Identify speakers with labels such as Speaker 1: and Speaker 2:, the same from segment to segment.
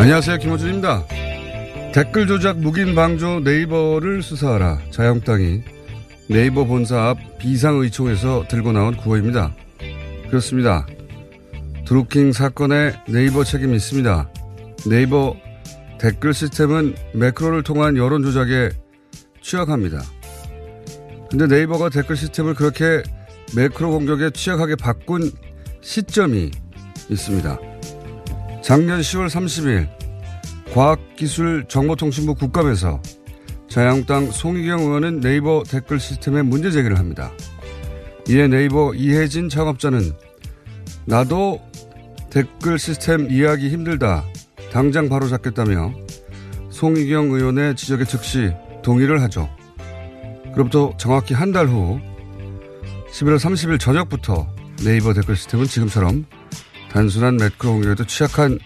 Speaker 1: 안녕하세요. 김호준입니다. 댓글 조작 묵인 방조 네이버를 수사하라. 자영당이 네이버 본사 앞 비상의총에서 들고 나온 구호입니다. 그렇습니다. 드루킹 사건에 네이버 책임이 있습니다. 네이버 댓글 시스템은 매크로를 통한 여론 조작에 취약합니다. 근데 네이버가 댓글 시스템을 그렇게 매크로 공격에 취약하게 바꾼 시점이 있습니다. 작년 10월 30일 과학기술정보통신부 국감에서 자유한국당 송희경 의원은 네이버 댓글 시스템에 문제 제기를 합니다. 이에 네이버 이혜진 창업자는 나도 댓글 시스템 이해하기 힘들다. 당장 바로 잡겠다며 송희경 의원의 지적에 즉시 동의를 하죠. 그로부터 정확히 한 달 후 11월 30일 저녁부터 네이버 댓글 시스템은 지금처럼 단순한 매크로 공격에도 취약한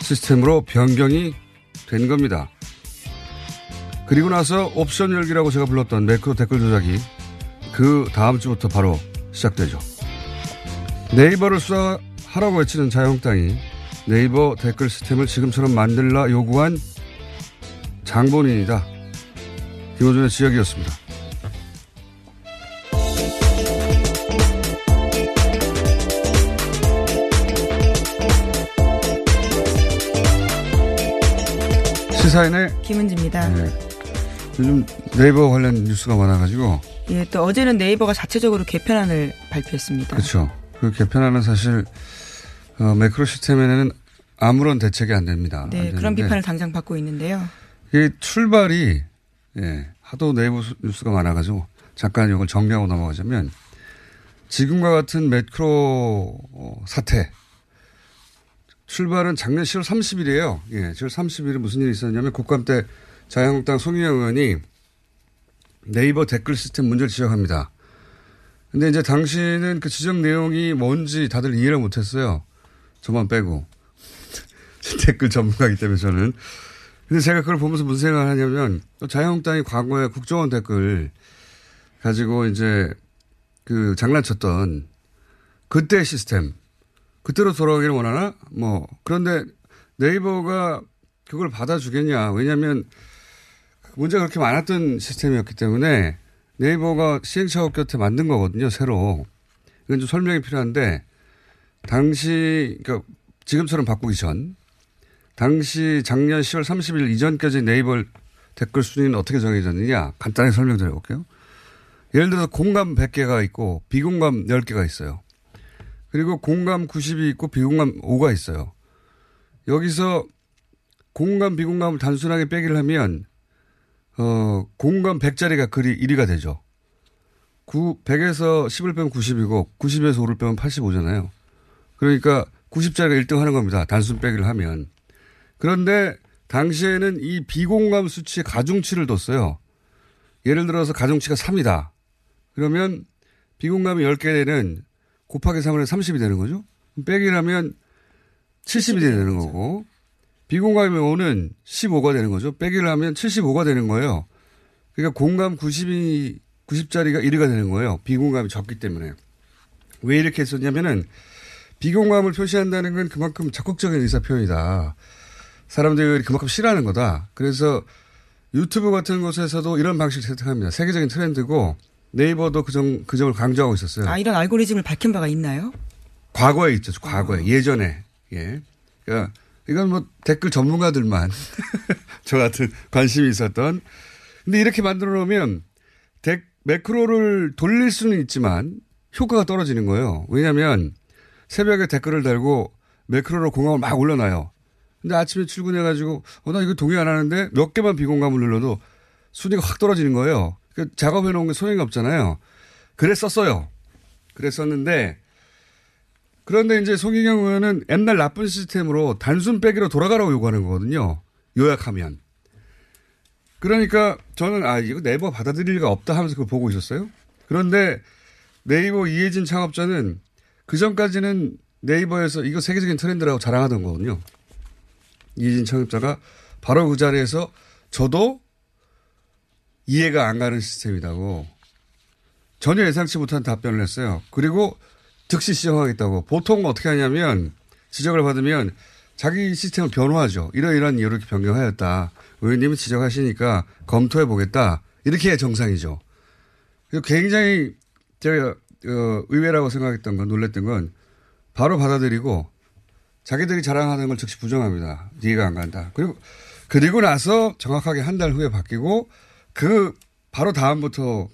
Speaker 1: 시스템으로 변경이 된 겁니다. 그리고 나서 옵션 열기라고 제가 불렀던 매크로 댓글 조작이 그 다음 주부터 바로 시작되죠. 네이버를 수사하라고 외치는 자유한국당이 네이버 댓글 시스템을 지금처럼 만들라 요구한 장본인이다. 김호준의 지역이었습니다. 시사인의
Speaker 2: 김은지입니다.
Speaker 1: 네. 요즘 네이버 관련 뉴스가 많아가지고
Speaker 2: 예, 또 어제는 네이버가 자체적으로 개편안을 발표했습니다.
Speaker 1: 그렇죠. 그 개편안은 사실 어, 매크로 시스템에는 아무런 대책이 안 됩니다. 안
Speaker 2: 네,
Speaker 1: 되는데
Speaker 2: 그런 비판을 당장 받고 있는데요.
Speaker 1: 이게 출발이 예, 하도 네이버 수- 뉴스가 많아가지고 잠깐 이걸 정리하고 넘어가자면 지금과 같은 매크로 어, 사태 출발은 작년 10월 30일이에요. 예, 10월 30일에 무슨 일이 있었냐면 국감 때 자유한국당 송희영 의원이 네이버 댓글 시스템 문제를 지적합니다. 근데 이제 당시는 그 지적 내용이 뭔지 다들 이해를 못했어요. 저만 빼고. 댓글 전문가이기 때문에 저는. 근데 제가 그걸 보면서 무슨 생각을 하냐면 또 자유한국당이 과거에 국정원 댓글 가지고 이제 그 장난쳤던 그때 시스템 그때로 돌아가기를 원하나? 뭐 그런데 네이버가 그걸 받아주겠냐? 왜냐하면 문제가 그렇게 많았던 시스템이었기 때문에 네이버가 시행착오 곁에 만든 거거든요. 새로 이건 좀 설명이 필요한데 당시 그러니까 지금처럼 바꾸기 전 당시 작년 10월 30일 이전까지 네이버 댓글 순위는 어떻게 정해졌느냐 간단히 설명드려 볼게요. 예를 들어서 공감 100개가 있고 비공감 10개가 있어요. 그리고 공감 90이 있고 비공감 5가 있어요. 여기서 공감 비공감을 단순하게 빼기를 하면 어 공감 100짜리가 글이 1위가 되죠. 9, 100에서 10을 빼면 90이고 90에서 5를 빼면 85잖아요. 그러니까 90짜리가 1등 하는 겁니다. 단순 빼기를 하면. 그런데 당시에는 이 비공감 수치에 가중치를 뒀어요. 예를 들어서 가중치가 3이다. 그러면 비공감이 10개는 곱하기 3을 해서 30이 되는 거죠. 빼기라면 70이 되는 거고 비공감이 5는 15가 되는 거죠. 빼기를 하면 75가 되는 거예요. 그러니까 공감 90이 90짜리가 1위가 되는 거예요. 비공감이 적기 때문에. 왜 이렇게 했었냐면은 비공감을 표시한다는 건 그만큼 적극적인 의사 표현이다. 사람들이 그만큼 싫어하는 거다. 그래서 유튜브 같은 곳에서도 이런 방식을 채택합니다. 세계적인 트렌드고 네이버도 그, 점, 그 점을 강조하고 있었어요.
Speaker 2: 아, 이런 알고리즘을 밝힌 바가 있나요?
Speaker 1: 과거에 있죠. 과거에. 예전에. 예. 그러니까 이건 뭐 댓글 전문가들만 저 같은 관심이 있었던. 근데 이렇게 만들어 놓으면 덱, 매크로를 돌릴 수는 있지만 효과가 떨어지는 거예요. 왜냐하면 새벽에 댓글을 달고 매크로로 공감을 막 올려놔요. 근데 아침에 출근해가지고 어, 나 이거 동의 안 하는데 몇 개만 비공감을 눌러도 순위가 확 떨어지는 거예요. 그러니까 작업해 놓은 게 소용이 없잖아요. 그랬었어요. 그랬었는데 그런데 이제 송희경 의원은 옛날 나쁜 시스템으로 단순 빼기로 돌아가라고 요구하는 거거든요. 요약하면. 그러니까 저는 아 이거 네이버 받아들일 리가 없다 하면서 그걸 보고 있었어요. 그런데 네이버 이혜진 창업자는 그 전까지는 네이버에서 이거 세계적인 트렌드라고 자랑하던 거거든요. 이혜진 창업자가 바로 그 자리에서 저도 이해가 안 가는 시스템이라고 전혀 예상치 못한 답변을 했어요. 그리고 즉시 시정하겠다고. 보통 어떻게 하냐면 지적을 받으면 자기 시스템을 변호하죠. 이러이러한 이유로 변경하였다. 의원님이 지적하시니까 검토해 보겠다. 이렇게 정상이죠. 굉장히 제가 어, 의외라고 생각했던 건 놀랬던 건 바로 받아들이고 자기들이 자랑하는 걸 즉시 부정합니다. 이해가 안 간다. 그리고 그리고 나서 정확하게 한 달 후에 바뀌고 그 바로 다음부터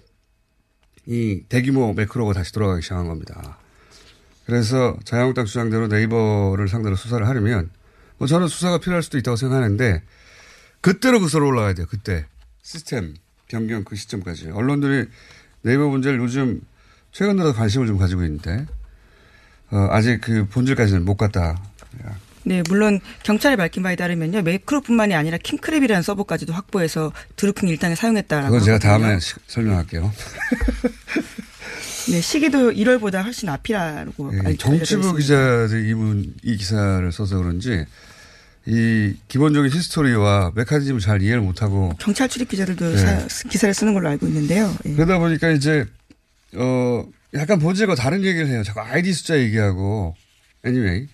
Speaker 1: 이 대규모 매크로가 다시 돌아가기 시작한 겁니다. 그래서 자유한국당 주장대로 네이버를 상대로 수사를 하려면 뭐 저는 수사가 필요할 수도 있다고 생각하는데 그때로 그서로 올라가야 돼요. 그때 시스템 변경 그 시점까지 언론들이 네이버 문제를 요즘 최근 들어 관심을 좀 가지고 있는데 어, 아직 그 본질까지는 못 갔다.
Speaker 2: 네, 물론 경찰이 밝힌 바에 따르면요. 매크로뿐만이 아니라 킹크랩이라는 서버까지도 확보해서 드루킹 일당에 사용했다라고.
Speaker 1: 그건 제가
Speaker 2: 하거든요.
Speaker 1: 다음에 시- 설명할게요.
Speaker 2: 네, 시기도 1월보다 훨씬 앞이라고
Speaker 1: 예,
Speaker 2: 알-
Speaker 1: 정치부. 기자들이 이분 이 기사를 써서 그런지 이 기본적인 히스토리와 메커니즘을 잘 이해를 못하고
Speaker 2: 경찰 출입 기자들도
Speaker 1: 네.
Speaker 2: 사- 기사를 쓰는 걸로 알고 있는데요. 예.
Speaker 1: 그러다 보니까 이제 어 약간 본질과 다른 얘기를 해요. 자꾸 아이디 숫자 얘기하고 anyway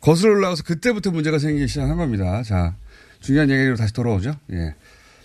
Speaker 1: 거슬러 올라가서 그때부터 문제가 생기기 시작한 겁니다. 자 중요한 얘기로 다시 돌아오죠. 예.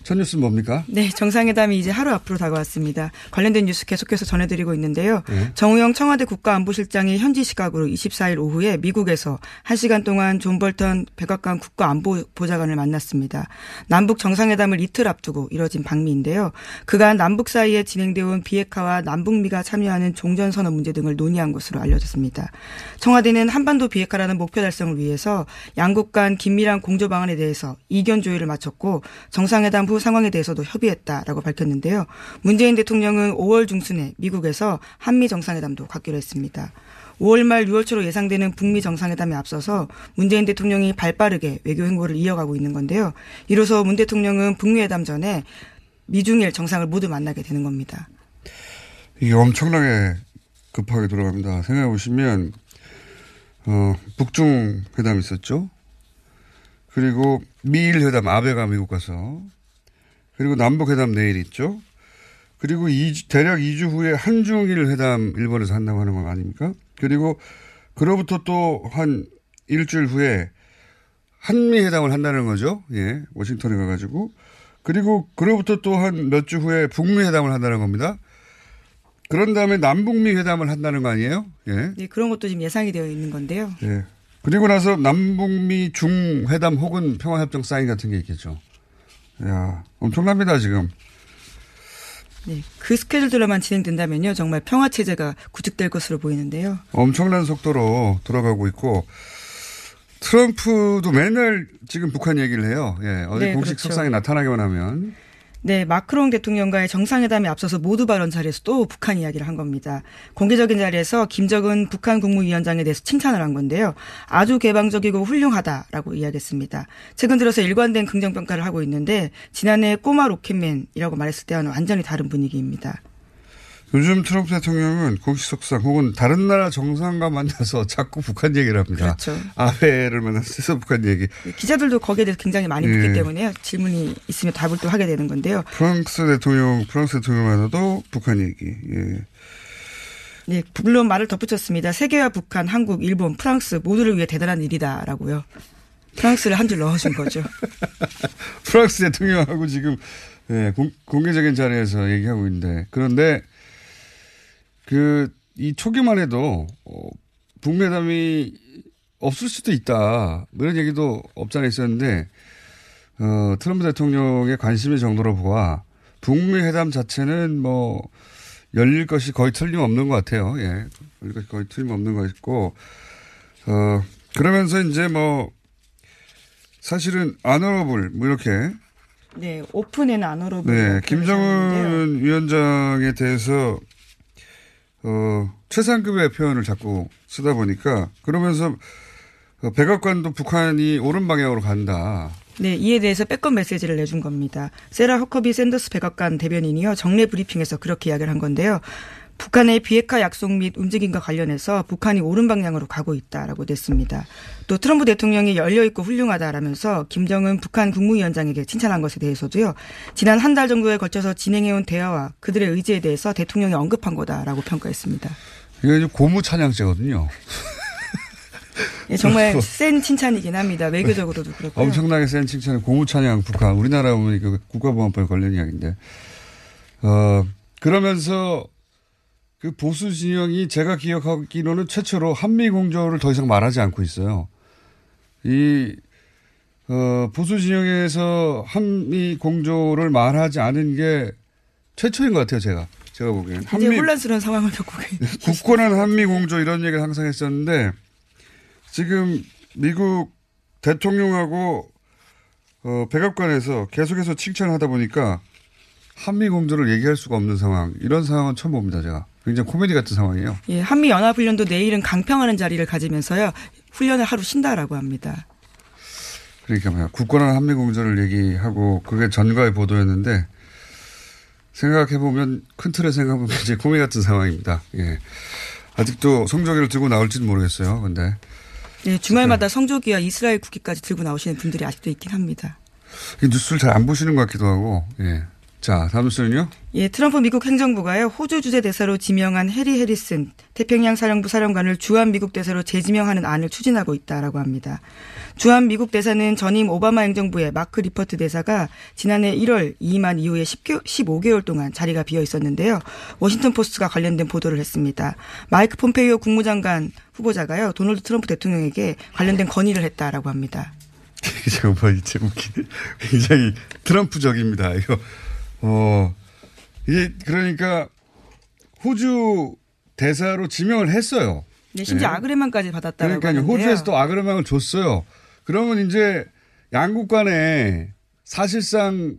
Speaker 1: 첫 뉴스는 뭡니까?
Speaker 2: 네, 정상회담이 이제 하루 앞으로 다가왔습니다. 관련된 뉴스 계속해서 전해드리고 있는데요.
Speaker 1: 네.
Speaker 2: 정의용 청와대 국가안보실장이 현지 시각으로 24일 오후에 미국에서 1시간 동안 존 볼턴 백악관 국가안보보좌관을 만났습니다. 남북 정상회담을 이틀 앞두고 이뤄진 방미인데요. 그간 남북 사이에 진행되어 온 비핵화와 남북미가 참여하는 종전선언 문제 등을 논의한 것으로 알려졌습니다. 청와대는 한반도 비핵화라는 목표 달성을 위해서 양국 간 긴밀한 공조 방안에 대해서 이견 조율을 마쳤고 정상회담 후 상황에 대해서도 협의했다라고 밝혔는데요. 문재인 대통령은 5월 중순에 미국에서 한미 정상회담도 갖기로 했습니다. 5월 말 6월 초로 예상되는 북미 정상회담에 앞서서 문재인 대통령이 발빠르게 외교 행보를 이어가고 있는 건데요. 이로써 문 대통령은 북미 회담 전에 미중일 정상을 모두 만나게 되는 겁니다.
Speaker 1: 이게 엄청나게 급하게 돌아갑니다. 생각해 보시면 어, 북중 회담 있었죠. 그리고 미일 회담 아베가 미국 가서 그리고 남북 회담 내일 있죠. 그리고 2주, 대략 2주 후에 한중일 회담 일본에서 한다고 하는 거 아닙니까? 그리고 그로부터 또 한 일주일 후에 한미 회담을 한다는 거죠. 예. 워싱턴에 가가지고. 그리고 그로부터 또 한 몇 주 후에 북미 회담을 한다는 겁니다. 그런 다음에 남북미 회담을 한다는 거 아니에요? 예.
Speaker 2: 네, 그런 것도 지금 예상이 되어 있는 건데요.
Speaker 1: 예. 그리고 나서 남북미 중 회담 혹은 평화협정 사인 같은 게 있겠죠. 야 엄청납니다, 지금.
Speaker 2: 네, 그 스케줄대로만 진행된다면요, 정말 평화 체제가 구축될 것으로 보이는데요.
Speaker 1: 엄청난 속도로 돌아가고 있고, 트럼프도 맨날 지금 북한 얘기를 해요. 예. 어디
Speaker 2: 네,
Speaker 1: 공식
Speaker 2: 그렇죠.
Speaker 1: 석상에 나타나기만 하면.
Speaker 2: 네, 마크롱 대통령과의 정상회담에 앞서서 모두 발언 자리에서 또 북한 이야기를 한 겁니다. 공개적인 자리에서 김정은 북한 국무위원장에 대해서 칭찬을 한 건데요. 아주 개방적이고 훌륭하다라고 이야기했습니다. 최근 들어서 일관된 긍정평가를 하고 있는데 지난해 꼬마 로켓맨이라고 말했을 때와는 완전히 다른 분위기입니다.
Speaker 1: 요즘 트럼프 대통령은 공식석상 혹은 다른 나라 정상과 만나서 자꾸 북한 얘기를 합니다.
Speaker 2: 그렇죠.
Speaker 1: 아베를 만나서 북한 얘기.
Speaker 2: 기자들도 거기에 대해서 굉장히 많이 묻기
Speaker 1: 예.
Speaker 2: 때문에 질문이 있으면 답을 또 하게 되는 건데요.
Speaker 1: 프랑스 대통령, 프랑스 대통령마저도 북한 얘기. 예.
Speaker 2: 네, 물론 말을 덧붙였습니다. 세계와 북한, 한국, 일본, 프랑스 모두를 위해 대단한 일이다라고요. 프랑스를 한 줄 넣어준 거죠.
Speaker 1: 프랑스 대통령하고 지금 예, 공, 공개적인 자리에서 얘기하고 있는데 그런데 그 이 초기만 해도 어, 북매담이 없을 수도 있다 뭐 이런 얘기도 없지 않아 있었는데 어, 트럼프 대통령의 관심의 정도로 보아 북미 회담 자체는 뭐 열릴 것이 거의 틀림없는 것 같아요. 예, 열릴 것이 거의 틀림없는 것 같고 어, 그러면서 이제 뭐 사실은 아너러블 뭐 이렇게
Speaker 2: 네, 오픈앤 아너러블.
Speaker 1: 네, 김정은 위원장에 대해서 어, 최상급의 표현을 자꾸 쓰다 보니까 그러면서 어, 백악관도 북한이 옳은 방향으로 간다.
Speaker 2: 네, 이에 대해서 백업 메시지를 내준 겁니다. 세라 허커비 샌더스 백악관 대변인이요. 정례 브리핑에서 그렇게 이야기를 한 건데요. 북한의 비핵화 약속 및 움직임과 관련해서 북한이 옳은 방향으로 가고 있다라고 냈습니다. 또 트럼프 대통령이 열려있고 훌륭하다라면서 김정은 북한 국무위원장에게 칭찬한 것에 대해서도요. 지난 한 달 정도에 걸쳐서 진행해온 대화와 그들의 의지에 대해서 대통령이 언급한 거다라고 평가했습니다.
Speaker 1: 이게 이제 고무 찬양제거든요.
Speaker 2: 예, 정말 센 칭찬이긴 합니다. 외교적으로도 그렇고요.
Speaker 1: 엄청나게 센 칭찬의 고무 찬양 북한. 우리나라 보면 그 국가보안법에 관련 이야기인데. 어, 그러면서 그 보수 진영이 제가 기억하기로는 최초로 한미 공조를 더 이상 말하지 않고 있어요. 이, 어, 보수 진영에서 한미 공조를 말하지 않은 게 최초인 것 같아요, 제가. 제가 보기엔.
Speaker 2: 이제 혼란스러운 상황을 겪고.
Speaker 1: 굳건한 한미 공조 이런 얘기를 항상 했었는데 지금 미국 대통령하고 어, 백악관에서 계속해서 칭찬하다 보니까 한미 공조를 얘기할 수가 없는 상황 이런 상황은 처음 봅니다 제가 굉장히 코미디 같은 상황이에요.
Speaker 2: 예, 한미 연합 훈련도 내일은 강평하는 자리를 가지면서요 훈련을 하루 쉰다라고 합니다.
Speaker 1: 그러니까 뭐야 굳건한 한미 공조를 얘기하고 그게 전가의 보도였는데 생각해 보면 큰 틀에 생각해 보면 이제 코미디 같은 상황입니다. 예. 아직도 성조기를 들고 나올지는 모르겠어요. 근데
Speaker 2: 예, 주말마다 성조기와 이스라엘 국기까지 들고 나오시는 분들이 아직도 있긴 합니다.
Speaker 1: 이 뉴스를 잘 안 보시는 것 같기도 하고 예. 자 다음 뉴스는요.
Speaker 2: 예, 트럼프 미국 행정부가요 호주 주재 대사로 지명한 해리 해리슨 태평양 사령부 사령관을 주한 미국 대사로 재지명하는 안을 추진하고 있다라고 합니다. 주한 미국 대사는 전임 오바마 행정부의 마크 리퍼트 대사가 지난해 1월 이임한 이후에 10개, 15개월 동안 자리가 비어 있었는데요. 워싱턴 포스트가 관련된 보도를 했습니다. 마이크 폼페이오 국무장관 후보자가요 도널드 트럼프 대통령에게 관련된 건의를 했다라고 합니다.
Speaker 1: 제가 뭐 이제 웃기 굉장히 트럼프적입니다. 이거 어 이게 그러니까 호주 대사로 지명을 했어요.
Speaker 2: 네, 심지어
Speaker 1: 네.
Speaker 2: 아그레만까지 받았다라고
Speaker 1: 그러니까
Speaker 2: 하는데요.
Speaker 1: 호주에서 또 아그레망을 줬어요. 그러면 이제 양국 간에 사실상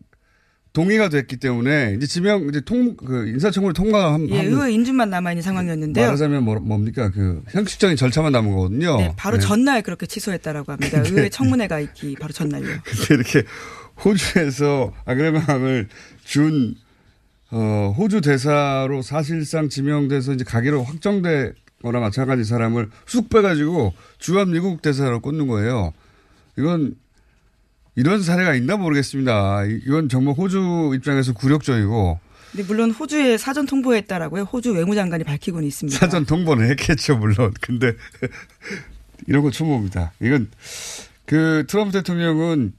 Speaker 1: 동의가 됐기 때문에 이제 지명 이제 통 그 인사청문회 통과하면
Speaker 2: 예, 의회 인준만 남아 있는 상황이었는데요.
Speaker 1: 말하자면 뭐, 뭡니까 그 형식적인 절차만 남은 거거든요.
Speaker 2: 네, 바로
Speaker 1: 네.
Speaker 2: 전날 그렇게 취소했다라고 합니다. 의회 청문회가 있기 바로 전날요.
Speaker 1: 근데 이렇게 호주에서 아그레망을 준 어, 호주 대사로 사실상 지명돼서 이제 가기로 확정되거나 마찬가지 사람을 쑥 빼가지고 주한 미국 대사로 꽂는 거예요. 이건 이런 사례가 있나 모르겠습니다. 이건 정말 호주 입장에서 굴욕적이고
Speaker 2: 근데 물론 호주에 사전 통보했다라고요. 호주 외무장관이 밝히고는 있습니다.
Speaker 1: 사전 통보는 했겠죠, 물론. 근데 이런 거 처음 봅니다. 이건 그 트럼프 대통령은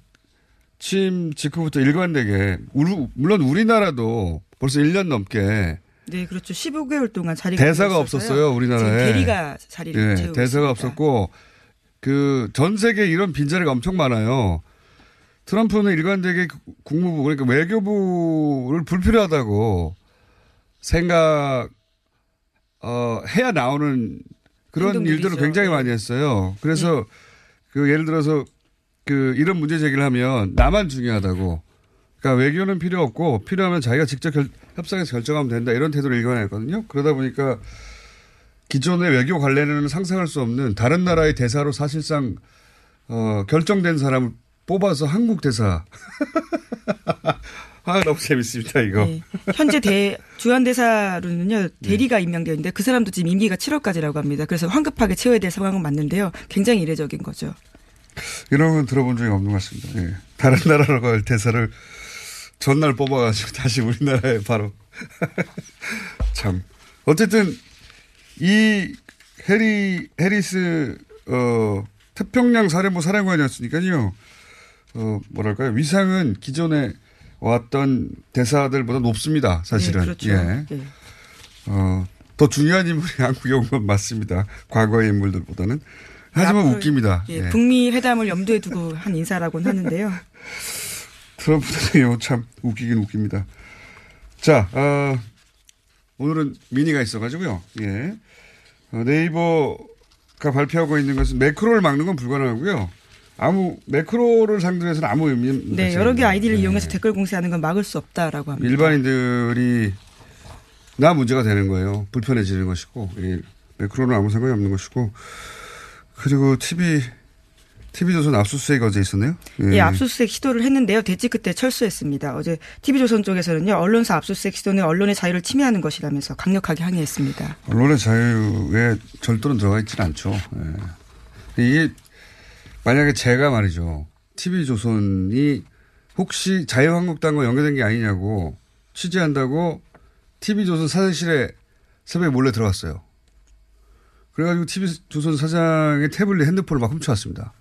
Speaker 1: 취임 직후부터 일관되게 물론 우리나라도 벌써 1년 넘게
Speaker 2: 네, 그렇죠. 15개월 동안 자리가
Speaker 1: 대사가 없었어요. 우리나라에.
Speaker 2: 대리가 자리를
Speaker 1: 예,
Speaker 2: 채우고
Speaker 1: 대사가
Speaker 2: 있습니다.
Speaker 1: 없었고 그 전 세계 이런 빈자리가 엄청 많아요. 트럼프는 일관되게 국무부 그러니까 외교부를 불필요하다고 생각 어 해야 나오는 그런
Speaker 2: 행동들이죠.
Speaker 1: 일들을 굉장히
Speaker 2: 네.
Speaker 1: 많이 했어요. 그래서 그 예를 들어서 그 이런 문제 제기를 하면 나만 중요하다고 그러니까 외교는 필요 없고 필요하면 자기가 직접 결, 협상에서 결정하면 된다 이런 태도를 일관했거든요. 그러다 보니까 기존의 외교 관례는 상상할 수 없는 다른 나라의 대사로 사실상 어, 결정된 사람을 뽑아서 한국 대사. 아 너무 재밌습니다 이거.
Speaker 2: 네. 현재 대 주한 대사로는요 대리가 임명되어 있는데 그 사람도 지금 임기가 7월까지라고 합니다. 그래서 황급하게 채워야 될 상황은 맞는데요. 굉장히 이례적인 거죠.
Speaker 1: 이런 건 들어본 적이 없는 것 같습니다. 예. 다른 나라로 갈 대사를 전날 뽑아가지고 다시 우리나라에 바로. 참. 어쨌든, 이 해리, 해리스, 어, 태평양 사령부 사령관이었으니까요. 어, 뭐랄까요. 위상은 기존에 왔던 대사들보다 높습니다. 사실은.
Speaker 2: 네, 그렇죠.
Speaker 1: 예.
Speaker 2: 네.
Speaker 1: 어, 더 중요한 인물이 한국에 온 건 맞습니다. 과거의 인물들보다는. 하지만
Speaker 2: 앞으로,
Speaker 1: 웃깁니다.
Speaker 2: 예,
Speaker 1: 예.
Speaker 2: 북미 회담을 염두에 두고 한 인사라고는 하는데요.
Speaker 1: 트럼프 대통령 참 웃기긴 웃깁니다. 자, 어, 오늘은 미니가 있어가지고요. 예. 어, 네이버가 발표하고 있는 것은 매크로를 막는 건 불가능하고요. 아무 매크로를 상대로 해서는 아무 의미
Speaker 2: 네, 여러 개 아이디를
Speaker 1: 네.
Speaker 2: 이용해서 댓글 공세하는 건 막을 수 없다라고 합니다.
Speaker 1: 일반인들이 나 문제가 되는 거예요. 불편해지는 것이고 예. 매크로는 아무 상관이 없는 것이고 그리고 TV TV조선 압수수색 어제 있었네요.
Speaker 2: 예, 압수수색 시도를 했는데요. 대치 끝에 철수했습니다. 어제 TV조선 쪽에서는요. 언론사 압수수색 시도는 언론의 자유를 침해하는 것이라면서 강력하게 항의했습니다.
Speaker 1: 언론의 자유에 절도는 들어가 있지는 않죠. 예. 이게 만약에 제가 말이죠. TV조선이 혹시 자유한국당과 연계된 게 아니냐고 취재한다고 TV조선 사장실에 새벽에 몰래 들어갔어요. 그래가지고 TV조선 사장의 태블릿 핸드폰을 막 훔쳐왔습니다.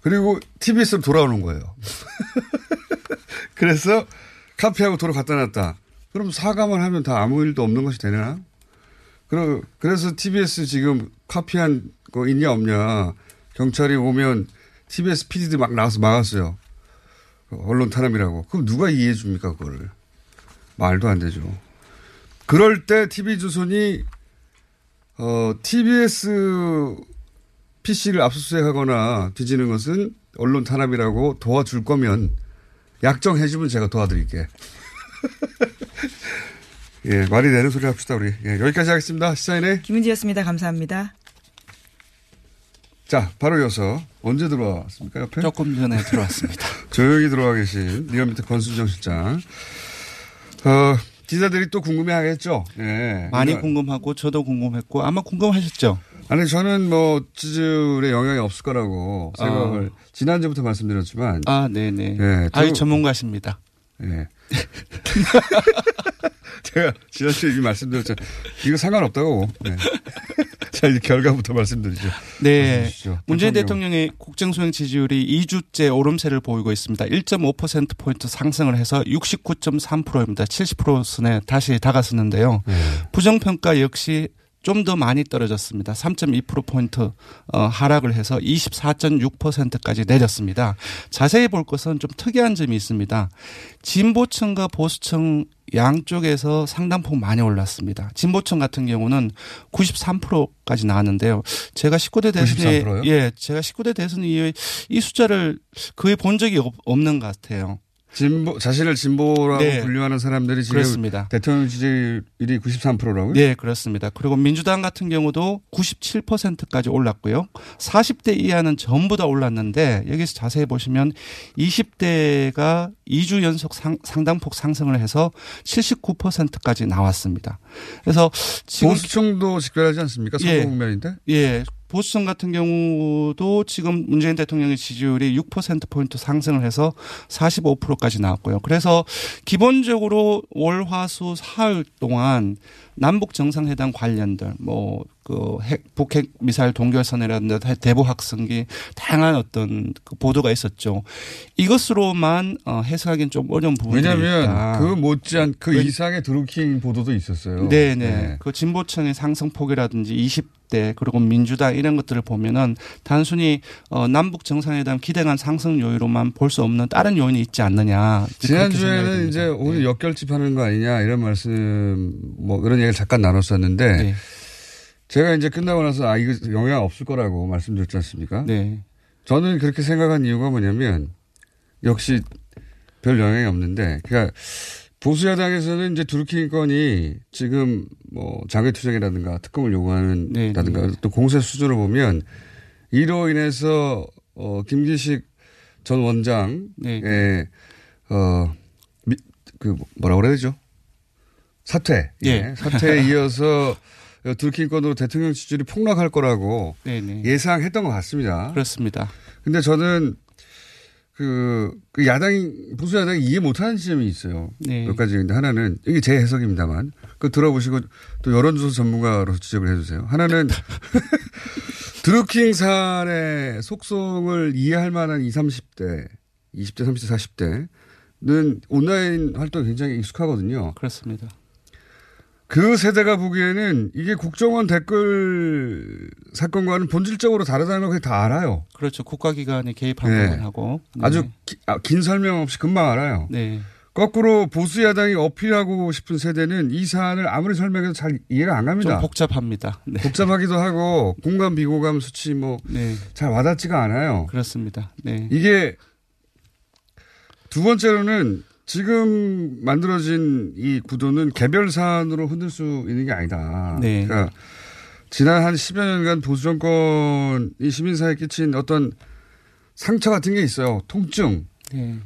Speaker 1: 그리고 TBS로 돌아오는 거예요. 그래서 카피하고 도로 갖다 놨다. 그럼 사과만 하면 다 아무 일도 없는 것이 되나? 그러, 그래서 TBS 지금 카피한 거 있냐 없냐. 경찰이 오면 TBS PD들 막 나와서 막았어요. 언론 탄압이라고. 그럼 누가 이해해 줍니까, 그거를. 말도 안 되죠. 그럴 때 TV조선이, 어, TBS PC를 압수수색하거나 뒤지는 것은 언론 탄압이라고 도와줄 거면 약정해주면 제가 도와드릴게. 예, 말이 되는 소리 합시다, 우리. 예, 여기까지 하겠습니다. 시사인의
Speaker 2: 김은지였습니다. 감사합니다.
Speaker 1: 자, 바로 이어서 언제 들어왔습니까, 옆에?
Speaker 3: 조금 전에 들어왔습니다.
Speaker 1: 조용히 들어와 계신 리얼미터 권순정 실장. 어, 기자들이 또 궁금해 하겠죠? 예.
Speaker 3: 많이
Speaker 1: 이거-
Speaker 3: 궁금하고 저도 궁금했고 아마 궁금하셨죠?
Speaker 1: 아니, 저는 뭐, 지지율에 영향이 없을 거라고 생각을 지난주부터 말씀드렸지만.
Speaker 3: 아, 네네.
Speaker 1: 예,
Speaker 3: 아유,
Speaker 1: 두-
Speaker 3: 전문가십니다.
Speaker 1: 예. 제가 지난주에 이미 말씀드렸잖아요. 이거 상관없다고. 네. 자, 이제 결과부터 말씀드리죠.
Speaker 3: 네. 문재인
Speaker 1: 대통령.
Speaker 3: 대통령의 국정 수행 지지율이 2주째 오름세를 보이고 있습니다. 1.5%포인트 상승을 해서 69.3%입니다. 70% 선에 다시 다가섰는데요.
Speaker 1: 네.
Speaker 3: 부정평가 역시 좀 더 많이 떨어졌습니다. 3.2%포인트 어, 하락을 해서 24.6%까지 내렸습니다. 자세히 볼 것은 좀 특이한 점이 있습니다. 진보층과 보수층 양쪽에서 상당폭 많이 올랐습니다. 진보층 같은 경우는 93%까지 나왔는데요. 제가 19대 대선에
Speaker 1: 93%요?
Speaker 3: 예, 제가 19대 대선 이후에 이 숫자를 거의 본 적이 없, 없는 것 같아요.
Speaker 1: 진보, 자신을 진보라고
Speaker 3: 네.
Speaker 1: 분류하는 사람들이 지금
Speaker 3: 그렇습니다.
Speaker 1: 대통령 지지율이 93%라고요?
Speaker 3: 네, 그렇습니다. 그리고 민주당 같은 경우도 97%까지 올랐고요. 40대 이하는 전부 다 올랐는데 여기서 자세히 보시면 20대가 2주 연속 상, 상당폭 상승을 해서 79%까지 나왔습니다. 그래서 지금
Speaker 1: 보수층도 직결하지 않습니까?
Speaker 3: 예.
Speaker 1: 선거 국면인데?
Speaker 3: 예. 보수층 같은 경우도 지금 문재인 대통령의 지지율이 6%포인트 상승을 해서 45%까지 나왔고요. 그래서 기본적으로 월, 화, 수, 사흘 동안 남북 정상회담 관련들, 뭐, 그 핵, 북핵 미사일 동결선이라든지 대북 학생기 다양한 어떤 그 보도가 있었죠. 이것으로만 어, 해석하기는 좀 어려운 부분이
Speaker 1: 왜냐하면
Speaker 3: 있다.
Speaker 1: 그 못지않 그
Speaker 3: 왜-
Speaker 1: 이상의 드루킹 보도도 있었어요.
Speaker 3: 네네. 그 진보층의 상승폭이라든지 20대 그리고 민주당 이런 것들을 보면은 단순히 어, 남북 정상회담 기대간 상승 요인으로만 볼 수 없는 다른 요인이 있지 않느냐.
Speaker 1: 지난주에는. 이제 오늘
Speaker 3: 네.
Speaker 1: 역결집 하는 거 아니냐 이런 말씀 뭐 그런 얘기를 잠깐 나눴었는데
Speaker 3: 네.
Speaker 1: 제가 이제 끝나고 나서 아 이거 영향 없을 거라고 말씀드렸지 않습니까?
Speaker 3: 네.
Speaker 1: 저는 그렇게 생각한 이유가 뭐냐면 역시 별 영향이 없는데, 그러니까 보수 야당에서는 이제 드루킹 건이 지금 뭐 장외 투쟁이라든가 특검을 요구하는다든가
Speaker 3: 네, 네.
Speaker 1: 또 공세 수준을 보면 이로 인해서 어 김기식 전 원장의
Speaker 3: 네.
Speaker 1: 어그 뭐라 그래야 되죠? 사퇴.
Speaker 3: 예.
Speaker 1: 사퇴에 이어서 드루킹 건으로 대통령 지지율이 폭락할 거라고
Speaker 3: 네네.
Speaker 1: 예상했던 것 같습니다.
Speaker 3: 그렇습니다.
Speaker 1: 근데 저는 그, 그 야당이, 보수 야당이 이해 못하는 지점이 있어요.
Speaker 3: 네.
Speaker 1: 몇 가지. 근데 하나는, 이게 제 해석입니다만, 그 들어보시고 또 여론조사 전문가로 지적을 해 주세요. 하나는 드루킹 사안의 속성을 이해할 만한 20, 30대, 20대, 30대, 40대는 온라인 활동이 굉장히 익숙하거든요.
Speaker 3: 그렇습니다.
Speaker 1: 그 세대가 보기에는 이게 국정원 댓글 사건과는 본질적으로 다르다는 걸다 알아요.
Speaker 3: 그렇죠. 국가기관이 개입한
Speaker 1: 네.
Speaker 3: 부분하고. 네.
Speaker 1: 아주 기- 아, 긴 설명 없이 금방 알아요.
Speaker 3: 네.
Speaker 1: 거꾸로 보수 야당이 어필하고 싶은 세대는 이 사안을 아무리 설명해도 잘 이해가 안 갑니다.
Speaker 3: 좀 복잡합니다. 네.
Speaker 1: 복잡하기도 하고 공감 비고감 수치 뭐잘
Speaker 3: 네.
Speaker 1: 와닿지가 않아요.
Speaker 3: 그렇습니다. 네.
Speaker 1: 이게 두 번째로는 지금 만들어진 이 구도는 개별 사안으로 흔들 수 있는 게 아니다.
Speaker 3: 네.
Speaker 1: 그러니까 지난 한 10여 년간 보수 정권이 시민사회에 끼친 어떤 상처 같은 게 있어요. 통증.
Speaker 3: 네.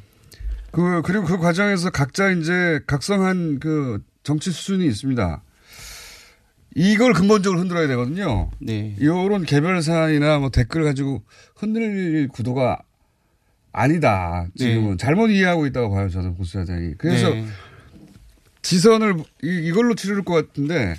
Speaker 1: 그, 그리고 그 과정에서 각자 이제 각성한 그 정치 수준이 있습니다. 이걸 근본적으로 흔들어야 되거든요.
Speaker 3: 네.
Speaker 1: 이런 개별 사안이나 뭐 댓글 가지고 흔들 구도가 아니다. 지금은
Speaker 3: 네.
Speaker 1: 잘못 이해하고 있다고 봐요. 저는 보수 야당이. 그래서
Speaker 3: 네.
Speaker 1: 지선을 이, 이걸로 치를 것 같은데